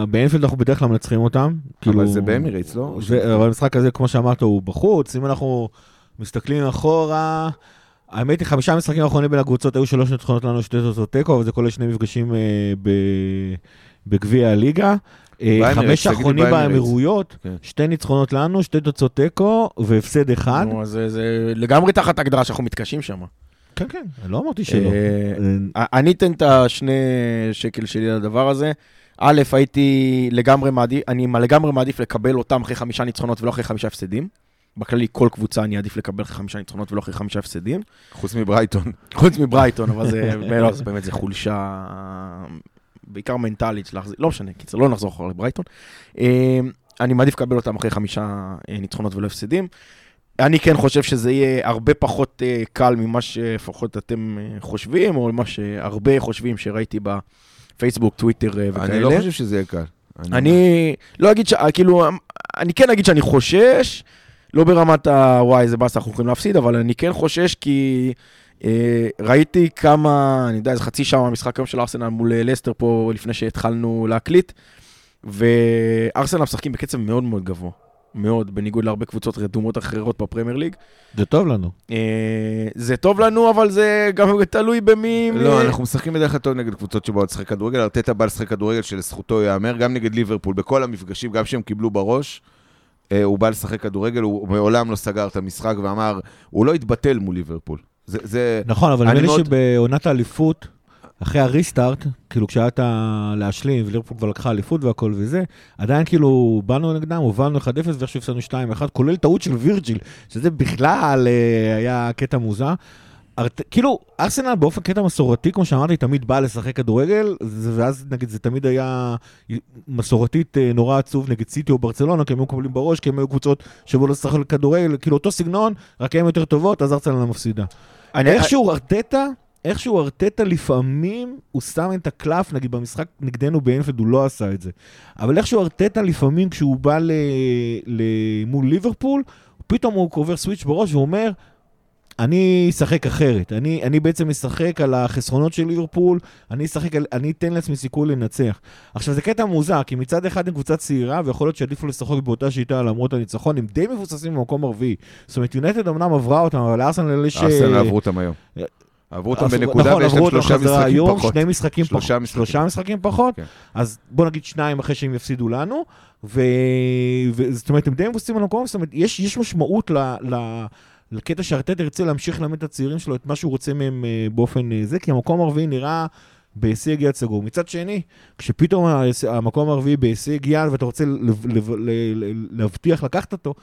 באנפילד אנחנו בדרך כלל מנצחים אותם. כאילו- זה באמירייטס, לא? אבל המשחק הזה, כמו שאמרת, הוא בחוץ. אם אנחנו מסתכלים אחורה, האמת היא, חמישה משחקים האחרונים בין הקבוצות היו שלוש ניצחונות לנו, שתי תוצאות תיקו, אבל זה כולל שני מפגשים אה, בגביע הליגה. אה, חמש האחרונים. באמירויות, כן. שתי ניצחונות לנו, שתי תוצאות תיקו והפסד אחד. נו, אז זה- זה לגמרי תחת הגדרה שאנחנו מתקשים שם. כן, כן, לא אמרתי שלא. אה, אה, אני אתן את השני שקל שלי לדבר הזה. א', הייתי לגמרי מעדיף, אני לגמרי מעדיף לקבל אותם אחרי חמישה ניצחונות ולא אחרי חמישה הפסדים. בכללי, כל קבוצה אני אעדיף לקבל אחרי חמישה ניצחונות ולא אחרי חמישה הפסדים. חוץ מברייטון. חוץ מברייטון, אבל זה, לא, זה באמת, זה חולשה, בעיקר מנטלית, להחזיר, לא משנה, קיצר, לא נחזור אחורה לברייטון. אה, אני מעדיף לקבל אותם אחרי חמישה אה, ניצחונות ולא הפסדים. אני כן חושב שזה יהיה הרבה פחות אה, קל ממה שלפחות אתם אה, חושבים, או מה שהרבה חושבים שראיתי בפייסבוק, טוויטר וכאלה. אני לא חושב שזה יהיה קל. אני לא אגיד ש... כאילו, אני כן אגיד שאני חושש, לא ברמת ה... וואי, איזה באסה, אנחנו יכולים להפסיד, אבל אני כן חושש כי ראיתי כמה, אני יודע, איזה חצי שעה מהמשחק היום של ארסנל מול אה, לסטר פה לפני שהתחלנו להקליט, וארסנל משחקים בקצב מאוד מאוד גבוה. מאוד, בניגוד להרבה קבוצות רדומות אחרות בפרמייר ליג. זה טוב לנו. אה, זה טוב לנו, אבל זה גם תלוי במי... לא, אנחנו משחקים בדרך כלל טוב נגד קבוצות שבאות לשחק כדורגל. ארטטה בא לשחק כדורגל שלזכותו ייאמר, גם נגד ליברפול, בכל המפגשים, גם שהם קיבלו בראש, אה, הוא בא לשחק כדורגל, הוא מעולם לא סגר את המשחק ואמר, הוא לא התבטל מול ליברפול. זה, זה... נכון, אבל נדמה לי מאוד- שבעונת האליפות, אחרי הריסטארט, כאילו כשהיה את ה... להשלים, וליברפול כבר לקחה אליפות והכל וזה, עדיין כאילו באנו נגדם, הובלנו 1-0 ואיכשהו הפסדנו 2-1, כולל טעות של וירג'יל, שזה בכלל אה, היה קטע מוזר. ארט... כאילו, ארסנל באופן קטע מסורתי, כמו שאמרתי, תמיד בא לשחק כדורגל, ואז נגיד זה תמיד היה מסורתית אה, נורא עצוב נגד סיטי או ברצלונה, כי הם היו מקבלים בראש, כי הם היו קבוצות שבאו לשחק כדורגל, כאילו אותו סגנון, רק הן יותר טובות, אז ארסנל מפסידה. אני- איכשהו ארטטה, איכשהו ארטטה לפעמים הוא שם את הקלף, נגיד במשחק נגדנו באנפלד הוא לא עשה את זה. אבל איכשהו ארטטה לפעמים כשהוא בא ל... ל... מול ליברפול, פתאום הוא קובר סוויץ' בראש ואומר, אני אשחק אחרת. אני, אני בעצם אשחק על החסרונות של ליברפול, אני אשחק, על, אני אתן לעצמי סיכוי לנצח. עכשיו, זה קטע מוזר, כי מצד אחד הם קבוצה צעירה, ויכול להיות שעדיף לו לשחק באותה שיטה למרות הניצחון, הם די מבוססים במקום הרביעי. זאת אומרת, יונטד אמנם עברה אותם, אבל ארסנל יש... ארסנל אה, עברו אותם היום. עברו אותם בנקודה נכון, ויש להם שלושה משחקים היום, פחות. שני משחקים שלושה פחות. משחקים. שלושה משחקים פחות? כן. אז בוא נגיד שניים אחרי שהם יפסידו לנו, ו... וזאת אומרת, הם די מבוססים על המקום, זאת אומרת, יש, יש משמעות ל... ל... לקטע שארטטה ירצה להמשיך ללמד את הצעירים שלו את מה שהוא רוצה מהם אה, באופן אה, זה, כי המקום הרביעי נראה בהישג יד סגור. מצד שני, כשפתאום המקום הרביעי בהישג יד ואתה רוצה להבטיח לקחת אותו,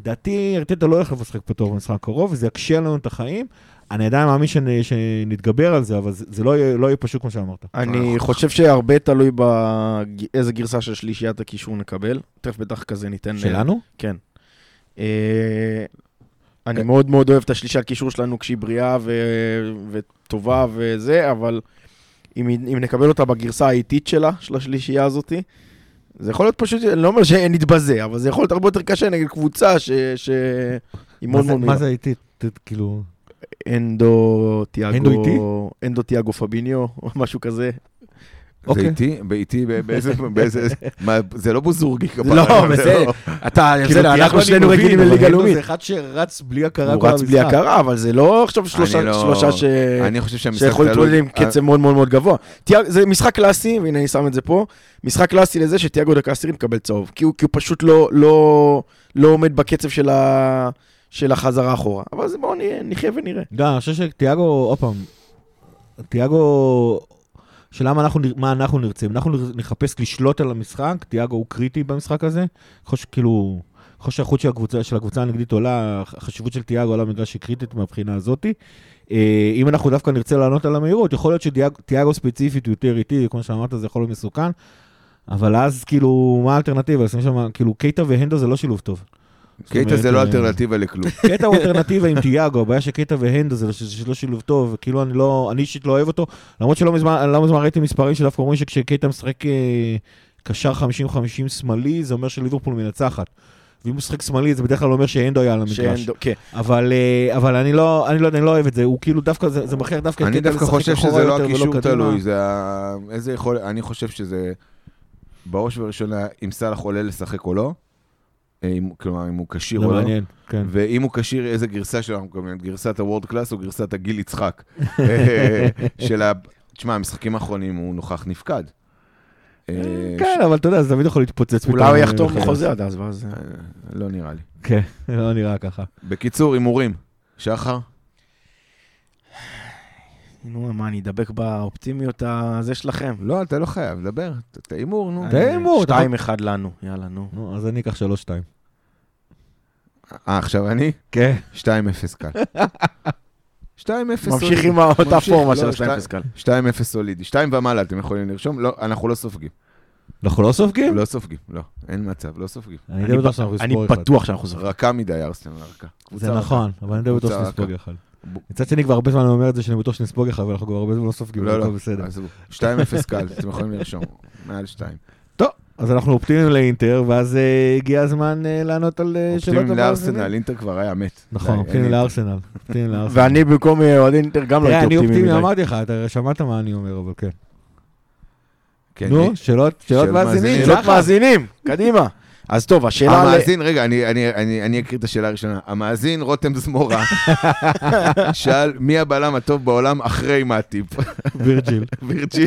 דעתי ארטטה לא הולך לשחק פתוח במשחק הקרוב, וזה יקשה לנו את החיים. אני עדיין מאמין שנ- שנתגבר על זה, אבל זה, זה לא, יהיה, לא יהיה פשוט כמו שאמרת. אני חושב שהרבה תלוי באיזה גרסה של שלישיית הקישור נקבל. תכף בטח כזה ניתן... שלנו? כן. אה, אני מאוד מאוד אוהב את השלישיית קישור שלנו כשהיא בריאה ו- וטובה וזה, אבל אם, אם נקבל אותה בגרסה האיטית שלה, של השלישייה הזאתי, זה יכול להיות פשוט, אני לא אומר שנתבזה, אבל זה יכול להיות הרבה יותר קשה נגד קבוצה ש... ש... היא מאוד מאוד מה. זה איתי? ת- כאילו... אנדו תיאגו... אנדו איטי? אנדו תיאגו פביניו, או משהו כזה. זה אוקיי. איטי? באיטי? באיזה... מה, זה לא בוזורגי כפרה. לא, זה בסדר. אתה, כאילו, אנחנו שנינו רגילים לליגה הנדו לאומית. זה אחד שרץ בלי הכרה הוא כל רץ בלי המשחק. הכרה, אבל זה לא עכשיו שלושה אני לא- שלושה ש... אני חושב שהמשחק שיכול להתמודד. עם קצב מאוד מאוד מאוד גבוה. זה משחק קלאסי, והנה אני שם את זה פה, משחק קלאסי לזה שתיאגו דקה מקבל צהוב, כי הוא הוא פשוט לא- לא לא עומד בקצב של ה- של החזרה אחורה. אבל זה בואו נחיה ונראה. לא, אני חושב שתיאגו, עוד פעם, תיאגו, נר- מה אנחנו נרצה? אם אנחנו נחפש לשלוט על המשחק, תיאגו הוא קריטי במשחק הזה. חושב כאילו, חושב שהאיכות של הקבוצה, של הקבוצה הנגדית עולה, החשיבות של תיאגו עולה בגלל שהיא קריטית מהבחינה הזאתי. אה, אם אנחנו דווקא נרצה לענות על המהירות, יכול להיות שתיאגו ספציפית יותר איטי, כמו שאמרת, זה יכול להיות מסוכן. אבל אז כאילו, מה האלטרנטיבה? שם, כאילו, קייטה והנדו זה לא שילוב טוב. קייטה זה לא אה, אלטרנטיבה לכלום. קטע הוא אלטרנטיבה עם תיאגו, הבעיה שקטע והנדו זה לא שילוב טוב, כאילו אני לא, אני אישית לא אוהב אותו, למרות שלא מזמן, לא מזמן ראיתי מספרים שדווקא אומרים שכשקטע משחק אה, קשר 50-50 שמאלי, זה אומר שליברפול מנצחת. ואם הוא משחק שמאלי, זה בדרך כלל אומר שהנדו היה על המגרש. כן. אבל, אה, אבל אני לא, אני לא יודע, אני לא אוהב את זה, הוא כאילו דווקא, זה, זה מכריח דווקא אני דווקא חושב שזה לא הקישור. תלוי, זה. איזה יכול... אני חושב שזה בראש ובראשונה אם סאלח עולה לשחק או לא. אה, אם- כלומר, אם הוא כשיר זה או לא. מעניין, כן. ואם הוא כשיר, איזה גרסה שלו אנחנו מקבלים? גרסת הוורד קלאס או גרסת הגיל יצחק? אה, של ה... תשמע, המשחקים האחרונים הוא נוכח נפקד. אה, כן, אבל אתה יודע, זה תמיד יכול להתפוצץ. אולי הוא אה, יחתום. חוזה עד אז, ואז... אה, לא נראה לי. כן, לא נראה ככה. בקיצור, הימורים. שחר? נו, מה, אני אדבק באופטימיות הזה שלכם? לא, אתה לא חייב, דבר. ת- ת- הימור, נו. תן הימור, אתה- 2-1 לנו, יאללה, נו. נו, אז אני אקח 3-2. אה, עכשיו אני? כן. 2-0 קל. 2-0 ממשיך עם אותה פורמה לא, של שתיים- ה-2-0 קל. 2-0 סולידי. 2 ומעלה אתם יכולים לרשום? לא, אנחנו לא סופגים. אנחנו לא סופגים? לא סופגים, לא. אין מצב, לא סופגים. אני די בטוח שאנחנו אני. בטוח שאנחנו זוכרים. רכה מדי, ארסנל רכה. זה. נכון, אבל אני די בטוח שנספוג. אחד. מצד שני, כבר הרבה זמן אני אומר את זה שאני בטוח שנספוג אחד, אבל אנחנו כבר הרבה זמן לא סופגים, לא, לא, בסדר. עזבו. 2-0 קל, אתם יכולים לרשום. מעל 2. טוב, אז אנחנו אופטימיים לאינטר, ואז אה, הגיע הזמן אה, לענות על אה, שאלות אופטימיים. לארסנל, אינטר כבר היה מת. נכון, אופטימיים לארסנל. ואני במקום אוהדי אינטר גם לא הייתי אני אופטימי אופטימי, מדי. אמרתי לך, אתה שמעת מה אני אומר, אבל כן. כן, נו, שאלות מאזינים. שאלות. מאזינים, קדימה. אז טוב, השאלה... ל- המאזין, רגע, אני- אני- אני אני אקריא את השאלה הראשונה. המאזין רותם זמורה שאל מי הבלם הטוב בעולם אחרי מאטיפ. וירג'יל. וירג'יל.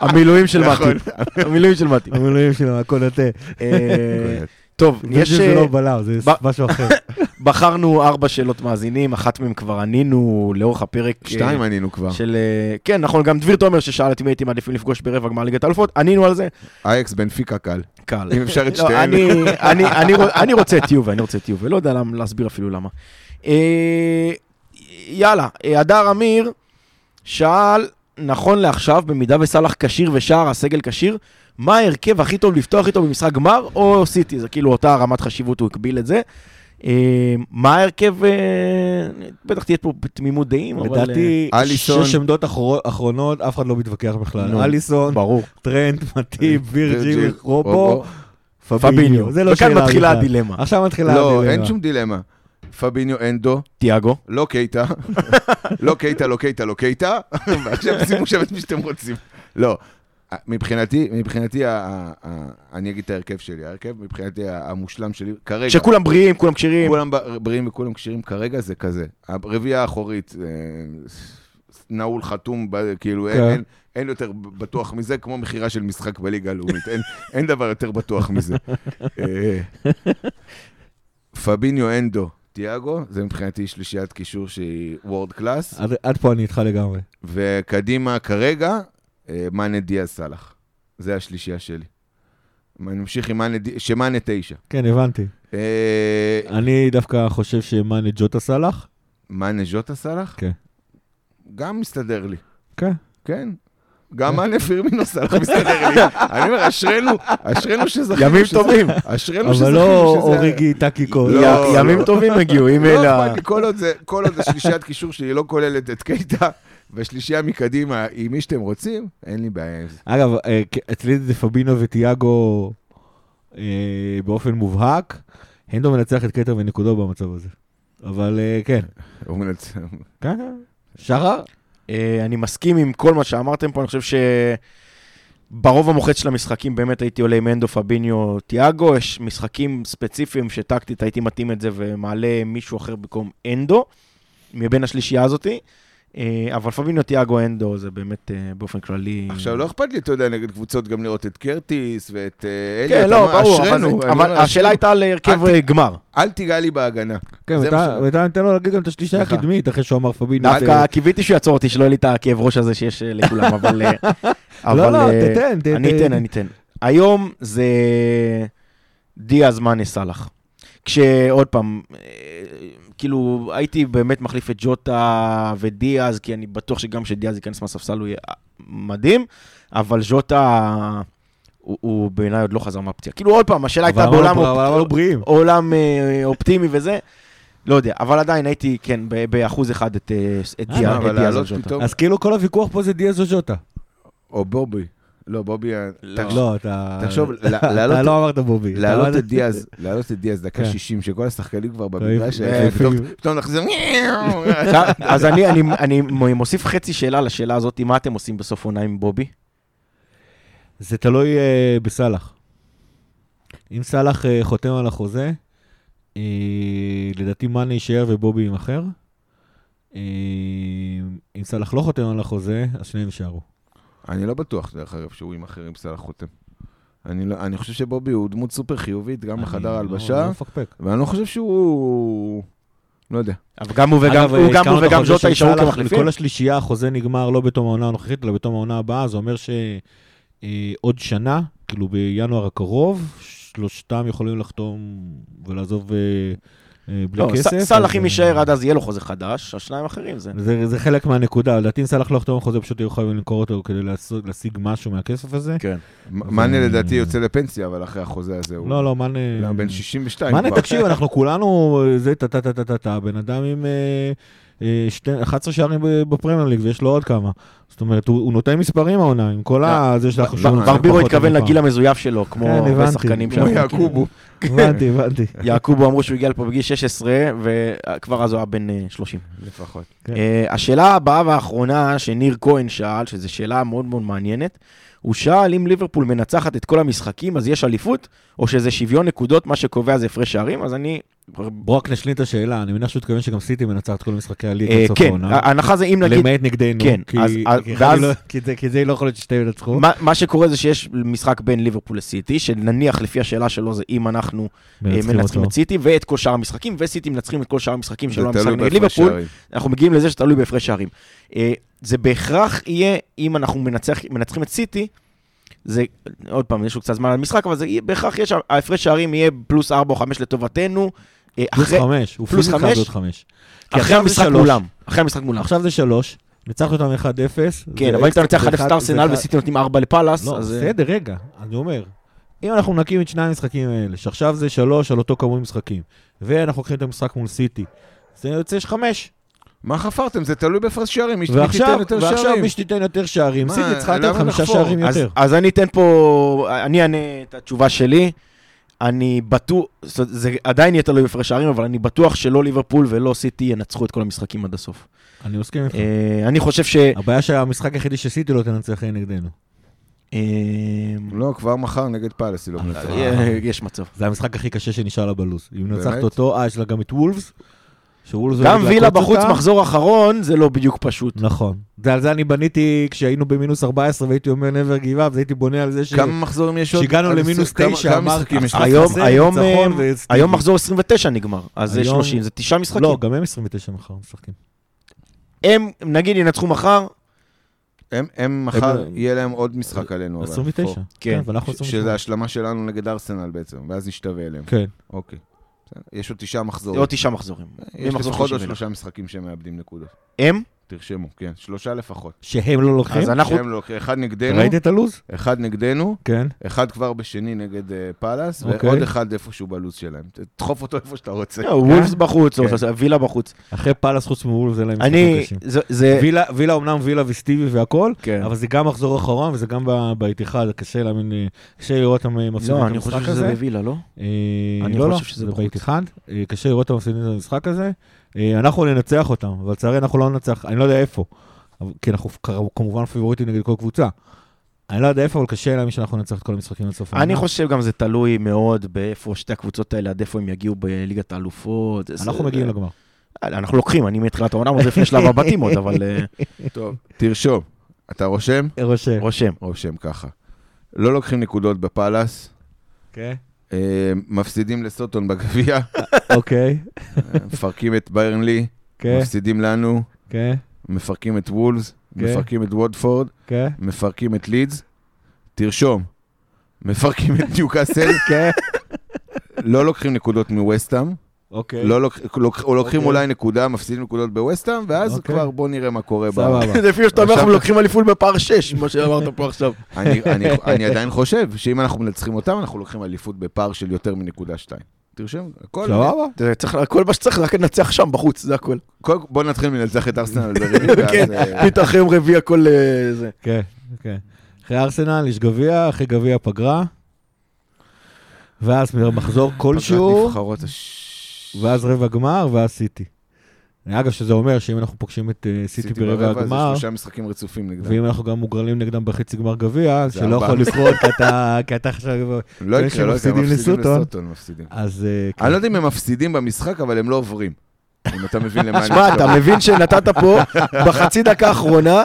המילואים של נכון. מתי. המילואים של מתי. המילואים שלו, הקונטה. אה, טוב, יש... זה אה, לא בלם, זה משהו אחר. בחרנו ארבע שאלות מאזינים, אחת מהן כבר ענינו לאורך הפרק. אה, שתיים ענינו כבר. של... אה, כן, נכון, גם דביר תומר ששאל אותי מי הייתי מעדיפים לפגוש ברבע גמר ליגת האלופות, ענינו על זה, אייקס בנפיקה קל. קל. אם אפשר את לא, שתיהן. אני- אני- אני רוצ- אני רוצה את יובה, אני רוצה את יובה, לא יודע להסביר אפילו למה. אה, יאללה, אה, הדר אמיר שאל, נכון לעכשיו, במידה וסאלח כשיר ושער הסגל כשיר, מה ההרכב הכי טוב לפתוח איתו במשחק גמר, או סיטי? זה כאילו אותה רמת חשיבות, הוא הקביל את זה. אה, מה ההרכב, אה, בטח תהיה פה תמימות דעים, אבל... אה, לדעתי, אליסון. שש עמדות אחרו- אחרונות, אף אחד לא מתווכח בכלל. אליסון. טרנט, מאטיפ, וירג'יל, רובו. פביניו. זה לא שאלה וכאן מתחילה. הדילמה. עכשיו מתחילה לא, הדילמה. אין שום דילמה. פביניו אנדו, תיאגו. לא קייטה, לא קייטה, לא קייטה, לא קייטה, ועכשיו שימו שם את מי שאתם רוצים. לא, מבחינתי, מבחינתי, ה- ה- ה- אני אגיד את ההרכב שלי, ההרכב מבחינתי המושלם שלי, כרגע, שכולם בריאים, כולם כשירים. כולם בריאים וכולם כשירים, כרגע זה כזה. הרביעייה האחורית, אה, נעול חתום, כאילו, אין, כן. אין, אין יותר בטוח מזה, כמו מכירה של משחק בליגה הלאומית. אין, אין דבר יותר בטוח מזה. אה, פביניו אנדו, תיאגו, זה מבחינתי שלישיית קישור שהיא וורד קלאס, עד- עד פה אני איתך לגמרי. וקדימה כרגע, מאנה דיאז סאלח. זה השלישייה שלי. אני ממשיך עם מאנה, שמאנה תשע. כן, הבנתי. אה, אני דווקא חושב שמאנה ג'וטה סאלח. מאנה ז'וטה סאלח? כן. גם מסתדר לי. כן. כן. גם מאנה פירמינו סאלח מסתדר לי. אני אומר, אשרינו, אשרינו שזכינו. ימים שזה- טובים. אשרינו אבל שזכינו לא שזה... אוריגי טאקיקו. לא, י- ימים לא. טובים הגיעו, אם לא לי, כל עוד זה- השלישיית קישור שלי לא כוללת את קייטה, והשלישייה מקדימה היא מי שאתם רוצים, אין לי בעיה עם זה. אגב, אה, אצלי זה פבינו וטיאגו אה, באופן מובהק. הנדו מנצח את קטר ונקודו במצב הזה. אבל אה, כן. הוא מנצח. כן, כן. שחר? אה, אני מסכים עם כל מה שאמרתם פה, אני חושב שברוב המוחץ של המשחקים באמת הייתי עולה עם אנדו, פביניו, תיאגו, יש משחקים ספציפיים שטקטית הייתי מתאים את זה ומעלה מישהו אחר במקום אנדו, מבין השלישייה הזאתי. אה, אבל פביניו, תיאגו, אנדו, זה באמת אה, באופן כללי... עכשיו, לא אכפת לי, אתה יודע, נגד קבוצות גם לראות את קרטיס ואת אה, כן, לא, ברור, אבל, אבל השאלה. הייתה על הרכב גמר. אל תיגע לי בהגנה. כן, ואתה נותן לו להגיד גם את סליחה. הקדמית, אחרי שהוא אמר פבינו. דווקא קיוויתי שהוא יעצור אותי, שלא יהיה לי את הכאב ראש הזה שיש לכולם, אבל... אה, לא, לא, תתן, תתן. אני אתן, אני אתן. היום זה דיאז מאנה סאלח. כשעוד פעם, כאילו, הייתי באמת מחליף את ג'וטה ודיאז, כי אני בטוח שגם כשדיאז ייכנס מהספסל הוא יהיה אה, מדהים, אבל ג'וטה, הוא, הוא בעיניי עוד לא חזר מהפציעה. כאילו, עוד פעם, השאלה הייתה בעולם אופ- לא. עולם אה, אופטימי וזה. לא יודע, אבל עדיין הייתי, כן, באחוז אחד את, אה, את דיאז על לעלות ג'וטה. פתאום- אז כאילו כל הוויכוח פה זה דיאז או ג'וטה. או בובי. לא, בובי... ה- לא. תחשוב- לא, אתה... תחשוב, אתה לא אמרת בובי. להעלות את דיאז, להעלות את דיאז דקה כן. 60, שכל השחקנים כבר במגרש, אה, פתאום-. עכשיו, אז אני, אני, אני מוסיף חצי שאלה לשאלה הזאת, מה אתם עושים בסוף עונה עם בובי? זה תלוי אה, בסאלח. אם סאלח אה, חותם על החוזה, אה, לדעתי מאנה יישאר ובובי יימכר. אה, אם סאלח לא חותם על החוזה, אז שניהם יישארו. אני לא בטוח, דרך אגב, שהוא עם אחרים סלח חותם. אני לא- אני חושב שבובי הוא דמות סופר חיובית, גם בחדר אני ההלבשה, לא- לא מפקפק. ואני לא חושב שהוא... לא יודע. אבל גם הוא וגם, הוא גם הוא וגם ז'וטה יישארו כמחליפים. לכל השלישייה החוזה נגמר לא בתום העונה הנוכחית, אלא בתום העונה הבאה, זה אומר שעוד שנה, כאילו בינואר הקרוב, שלושתם יכולים לחתום ולעזוב אה, אה, בלי לא, כסף. סאלח אם אה, יישאר עד אז יהיה לו חוזה חדש, השניים האחרים זה. זה, זה חלק מהנקודה, לדעתי אם סאלח לא יחתום חוזה, פשוט יהיו חייבים למכור אותו כדי לעשות- להשיג משהו מהכסף הזה. כן. מאנה לדעתי יוצא לפנסיה, אבל אחרי החוזה הזה הוא... לא, לא, מאנה... בן 62 מאנה, כבר. תקשיב, אנחנו כולנו, זה טה טה טה טה טה טה, בן אדם עם אה, אה, שתי- 11 שערים ב- בפרמייר ליג, ויש לו עוד כמה. זאת אומרת, הוא הוא נותן מספרים העונה, עם כל ה... זה שאנחנו בר- שומעים ברבירו התכוון. לגיל המזויף שלו, כמו כן, הרבה הבנתי. שחקנים כמו שאנחנו יעקובו. הבנתי, הבנתי. יעקובו אמרו שהוא הגיע לפה בגיל 16, וכבר אז הוא היה בן אה, 30. לפחות. כן. אה, השאלה הבאה והאחרונה שניר כהן שאל, שזו שאלה מאוד מאוד מעניינת, הוא שאל אם ליברפול מנצחת את כל המשחקים, אז יש אליפות, או שזה שוויון נקודות, מה שקובע זה הפרש שערים, אז אני... בוא רק נשלים את השאלה, אני מניח שהוא התכוון שגם סיטי מנצחת את כל משחקי הליגה אה, עד סוף כן, העונה. ההנחה זה אם נגיד... למעט נגדנו, כן, כי- אז- כי ואז- לא- כי זה- כי זה לא יכול להיות ששתיהם ינצחו. מה, מה שקורה זה שיש משחק בין ליברפול לסיטי, שנניח לפי השאלה שלו זה אם אנחנו אה, מנצחים. את סיטי ואת כל שאר המשחקים, וסיטי מנצחים את כל שאר המשחקים זה שלא המשחק נגד ליברפול. אנחנו מגיעים לזה שתלוי בהפרש שערים. אה, זה בהכרח יהיה, אם אנחנו מנצח, מנצחים את סיטי, זה, עוד פעם, יש לו קצת זמן על המשחק, אבל זה בהכרח יש, ההפרש שערים יהיה פלוס 4 או 5 לטובתנו. אה, פלוס אחרי, חמש, הוא פלוס פיזית חמש? חייב להיות חמש. כי אחרי עכשיו זה המשחק. מולם. אחרי המשחק מולם. עכשיו זה שלוש, ניצחנו אותם 1-0. כן, אבל אם אתה זה 1-0 את ארסנל וסיטי נותנים 4 לפאלאס, לא, אז... אה, בסדר, רגע, אני אומר. אם אנחנו מנקים את שני המשחקים האלה, שעכשיו זה שלוש על אותו כמות משחקים, ואנחנו לוקחים את המשחק מול סיטי, זה יוצא חמש. מה חפרתם? זה תלוי בהפרש שערים, מי שתיתן ועכשיו, יותר ועכשיו שערים. מי שתיתן יותר שערים, מה, סיטי צריכה לתת חמישה? שערים אז, יותר. אז אני אתן פה, אני אענה את התשובה שלי. אני בטוח, זה עדיין יהיה תלוי בהפרש שערים, אבל אני בטוח שלא ליברפול ולא סיטי ינצחו את כל המשחקים עד הסוף. אני מסכים איתך. אה, אני חושב ש... הבעיה שהמשחק היחידי שסיטי לא תנצח יהיה נגדנו. אה, לא, כבר מחר נגד פאלס היא לא מנצחת. אה, יש מצב. זה המשחק הכי קשה שנשאר לה בלוז. אם? נצחת אותו, אה, יש לה גם את וולפס, גם וילה בחוץ אותה. מחזור אחרון, זה לא בדיוק פשוט. נכון. זה על זה אני בניתי, כשהיינו במינוס 14 והייתי אומר never give up, אז הייתי בונה על זה ש... כמה מחזורים יש עוד? שהגענו למינוס עשר- כמה- תשע, כמה אמרת, משחקים יש? אה, לך? היום, היום, אה. היום מחזור 29 נגמר, אז זה היום- 30, זה תשעה משחקים. לא, גם הם 29 מחר משחקים. הם, נגיד, ינצחו מחר, הם- הם מחר, הם- יהיה להם עוד משחק עלינו. אבל. 29. פה. כן. ואנחנו ש- 28. שזה השלמה שלנו נגד ארסנל בעצם, ואז נשתווה אליהם. כן. אוקיי. בסדר. יש עוד תשעה מחזורים. עוד תשעה מחזורים. יש לפחות עוד 30. שלושה משחקים שהם מאבדים נקודות. הם? תרשמו, כן, שלושה לפחות. שהם לא לוקחים? אז אנחנו... שהם לא- אחד נגדנו, ראית את הלו"ז? אחד נגדנו, כן. אחד כבר בשני נגד אה, פאלאס, אוקיי. ועוד אחד איפשהו בלו"ז שלהם. תדחוף אותו איפה שאתה רוצה. לא, וולפס בחוץ, או כן. וילה בחוץ. אחרי פאלאס חוץ מוולף זה להם משחקים אני... קשים. זה- זה... וילה, וילה אומנם וילה וסטיבי והכל, כן. אבל זה גם מחזור אחרון וזה גם ב- באיתיחד, קשה להאמין, אה, קשה לראות אותם אה, מפסידים לא, את אני המשחק חושב שזה הזה. בווילה, לא? אה, אני לא, לא, חושב שזה זה בחוץ. אה, קשה לראות אותם מפסידים את המשחק הזה. אה, אנחנו ננצח אותם, אבל לצערי אנחנו לא ננצח, אני לא יודע איפה, כי אנחנו כ- כמובן פיבוריטים נגד כל קבוצה. אני לא יודע איפה, אבל קשה להאמין שאנחנו ננצח את כל המשחקים עד סוף אני חושב גם זה תלוי מאוד באיפה שתי הקבוצות האלה, עד איפה הם יגיעו בליגת האלופות. אנחנו מגיעים לגמר. אנחנו לוקחים, אני מתחילת העונה, אבל זה לפני שלב הבתים עוד, אבל אה, טוב, תרשום. אתה רושם? רושם. רושם. רושם ככה. לא לוקחים נקודות בפאלאס, כן. אה, מפסידים לסוטון בגביע, אוקיי. אה, מפרקים את ביירנלי, כן. מפסידים לנו, כן. מפרקים את וולס, כן. מפרקים את וודפורד. מפרקים את לידס, תרשום, מפרקים את ניוקאסל. לא לוקחים נקודות מווסטהאם, אוקיי. לא לוק- לוק- לוקחים אוקיי. אולי נקודה, מפסידים נקודות בווסטהאם, ואז אוקיי. כבר בוא נראה מה קורה. סבבה. זה לפי שאתה אומר, אנחנו לוקחים אליפות בפער 6, מה שאמרת פה עכשיו. אני, אני, אני עדיין חושב שאם אנחנו מנצחים אותם, אנחנו לוקחים אליפות בפער של יותר מנקודה שתיים. תרשם, הכל. סבבה. צריך, כל מה שצריך רק לנצח שם בחוץ, זה הכל. כל, בוא נתחיל מלנצח את ארסנל כן. אה, פתאום יום רביעי הכל אה, זה. כן, כן. אחרי ארסנל יש גביע, אחרי גביע פגרה, ואז מחזור פגרת כלשהו, נבחרות הש- ואז רבע גמר, ואז סיטי. אגב, שזה אומר שאם אנחנו פוגשים את אה, סיטי ברבע זה הגמר, שלושה משחקים רצופים נגדם. ואם אנחנו גם מוגרלים נגדם בחצי גמר גביע, זה שלא. יכול לקרות, כי אתה- עכשיו... לא כן, יקרה, לא יקרה, מפסידים לסוטון. אז... אה, כן. אני לא יודע אם הם מפסידים במשחק, אבל הם לא עוברים. אם אתה מבין למה אני שמע, אתה. מבין שנתת פה בחצי דקה האחרונה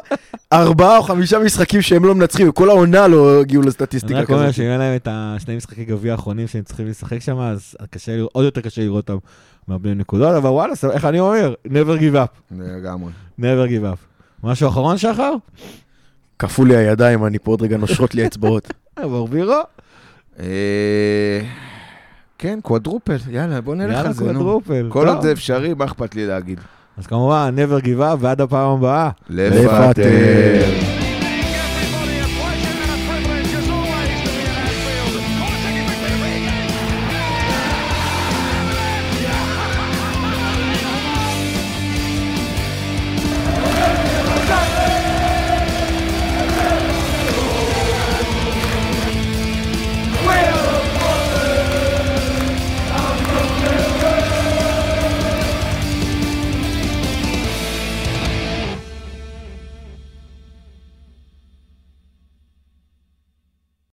ארבעה או חמישה משחקים שהם לא מנצחים, וכל העונה לא הגיעו אני לסטטיסטיקה רק אומר כזאת. שאם אין להם את השני משחקי גביע האחרונים שהם צריכים לשחק שם, אז קשה, עוד יותר קשה לראות אותם מאבדים נקודות, אבל וואלה, איך אני אומר? never give up, לגמרי. never give up. משהו אחרון, שחר? קפאו לי הידיים, אני פה עוד רגע נושרות לי האצבעות. ברבירו? כן, קוואדרופל, יאללה, בוא נלך יאללה, על זה, נו. קוואדרופל. כל. עוד זה אפשרי, מה אכפת לי להגיד? אז כמובן, never give up, ועד הפעם הבאה. לפטר.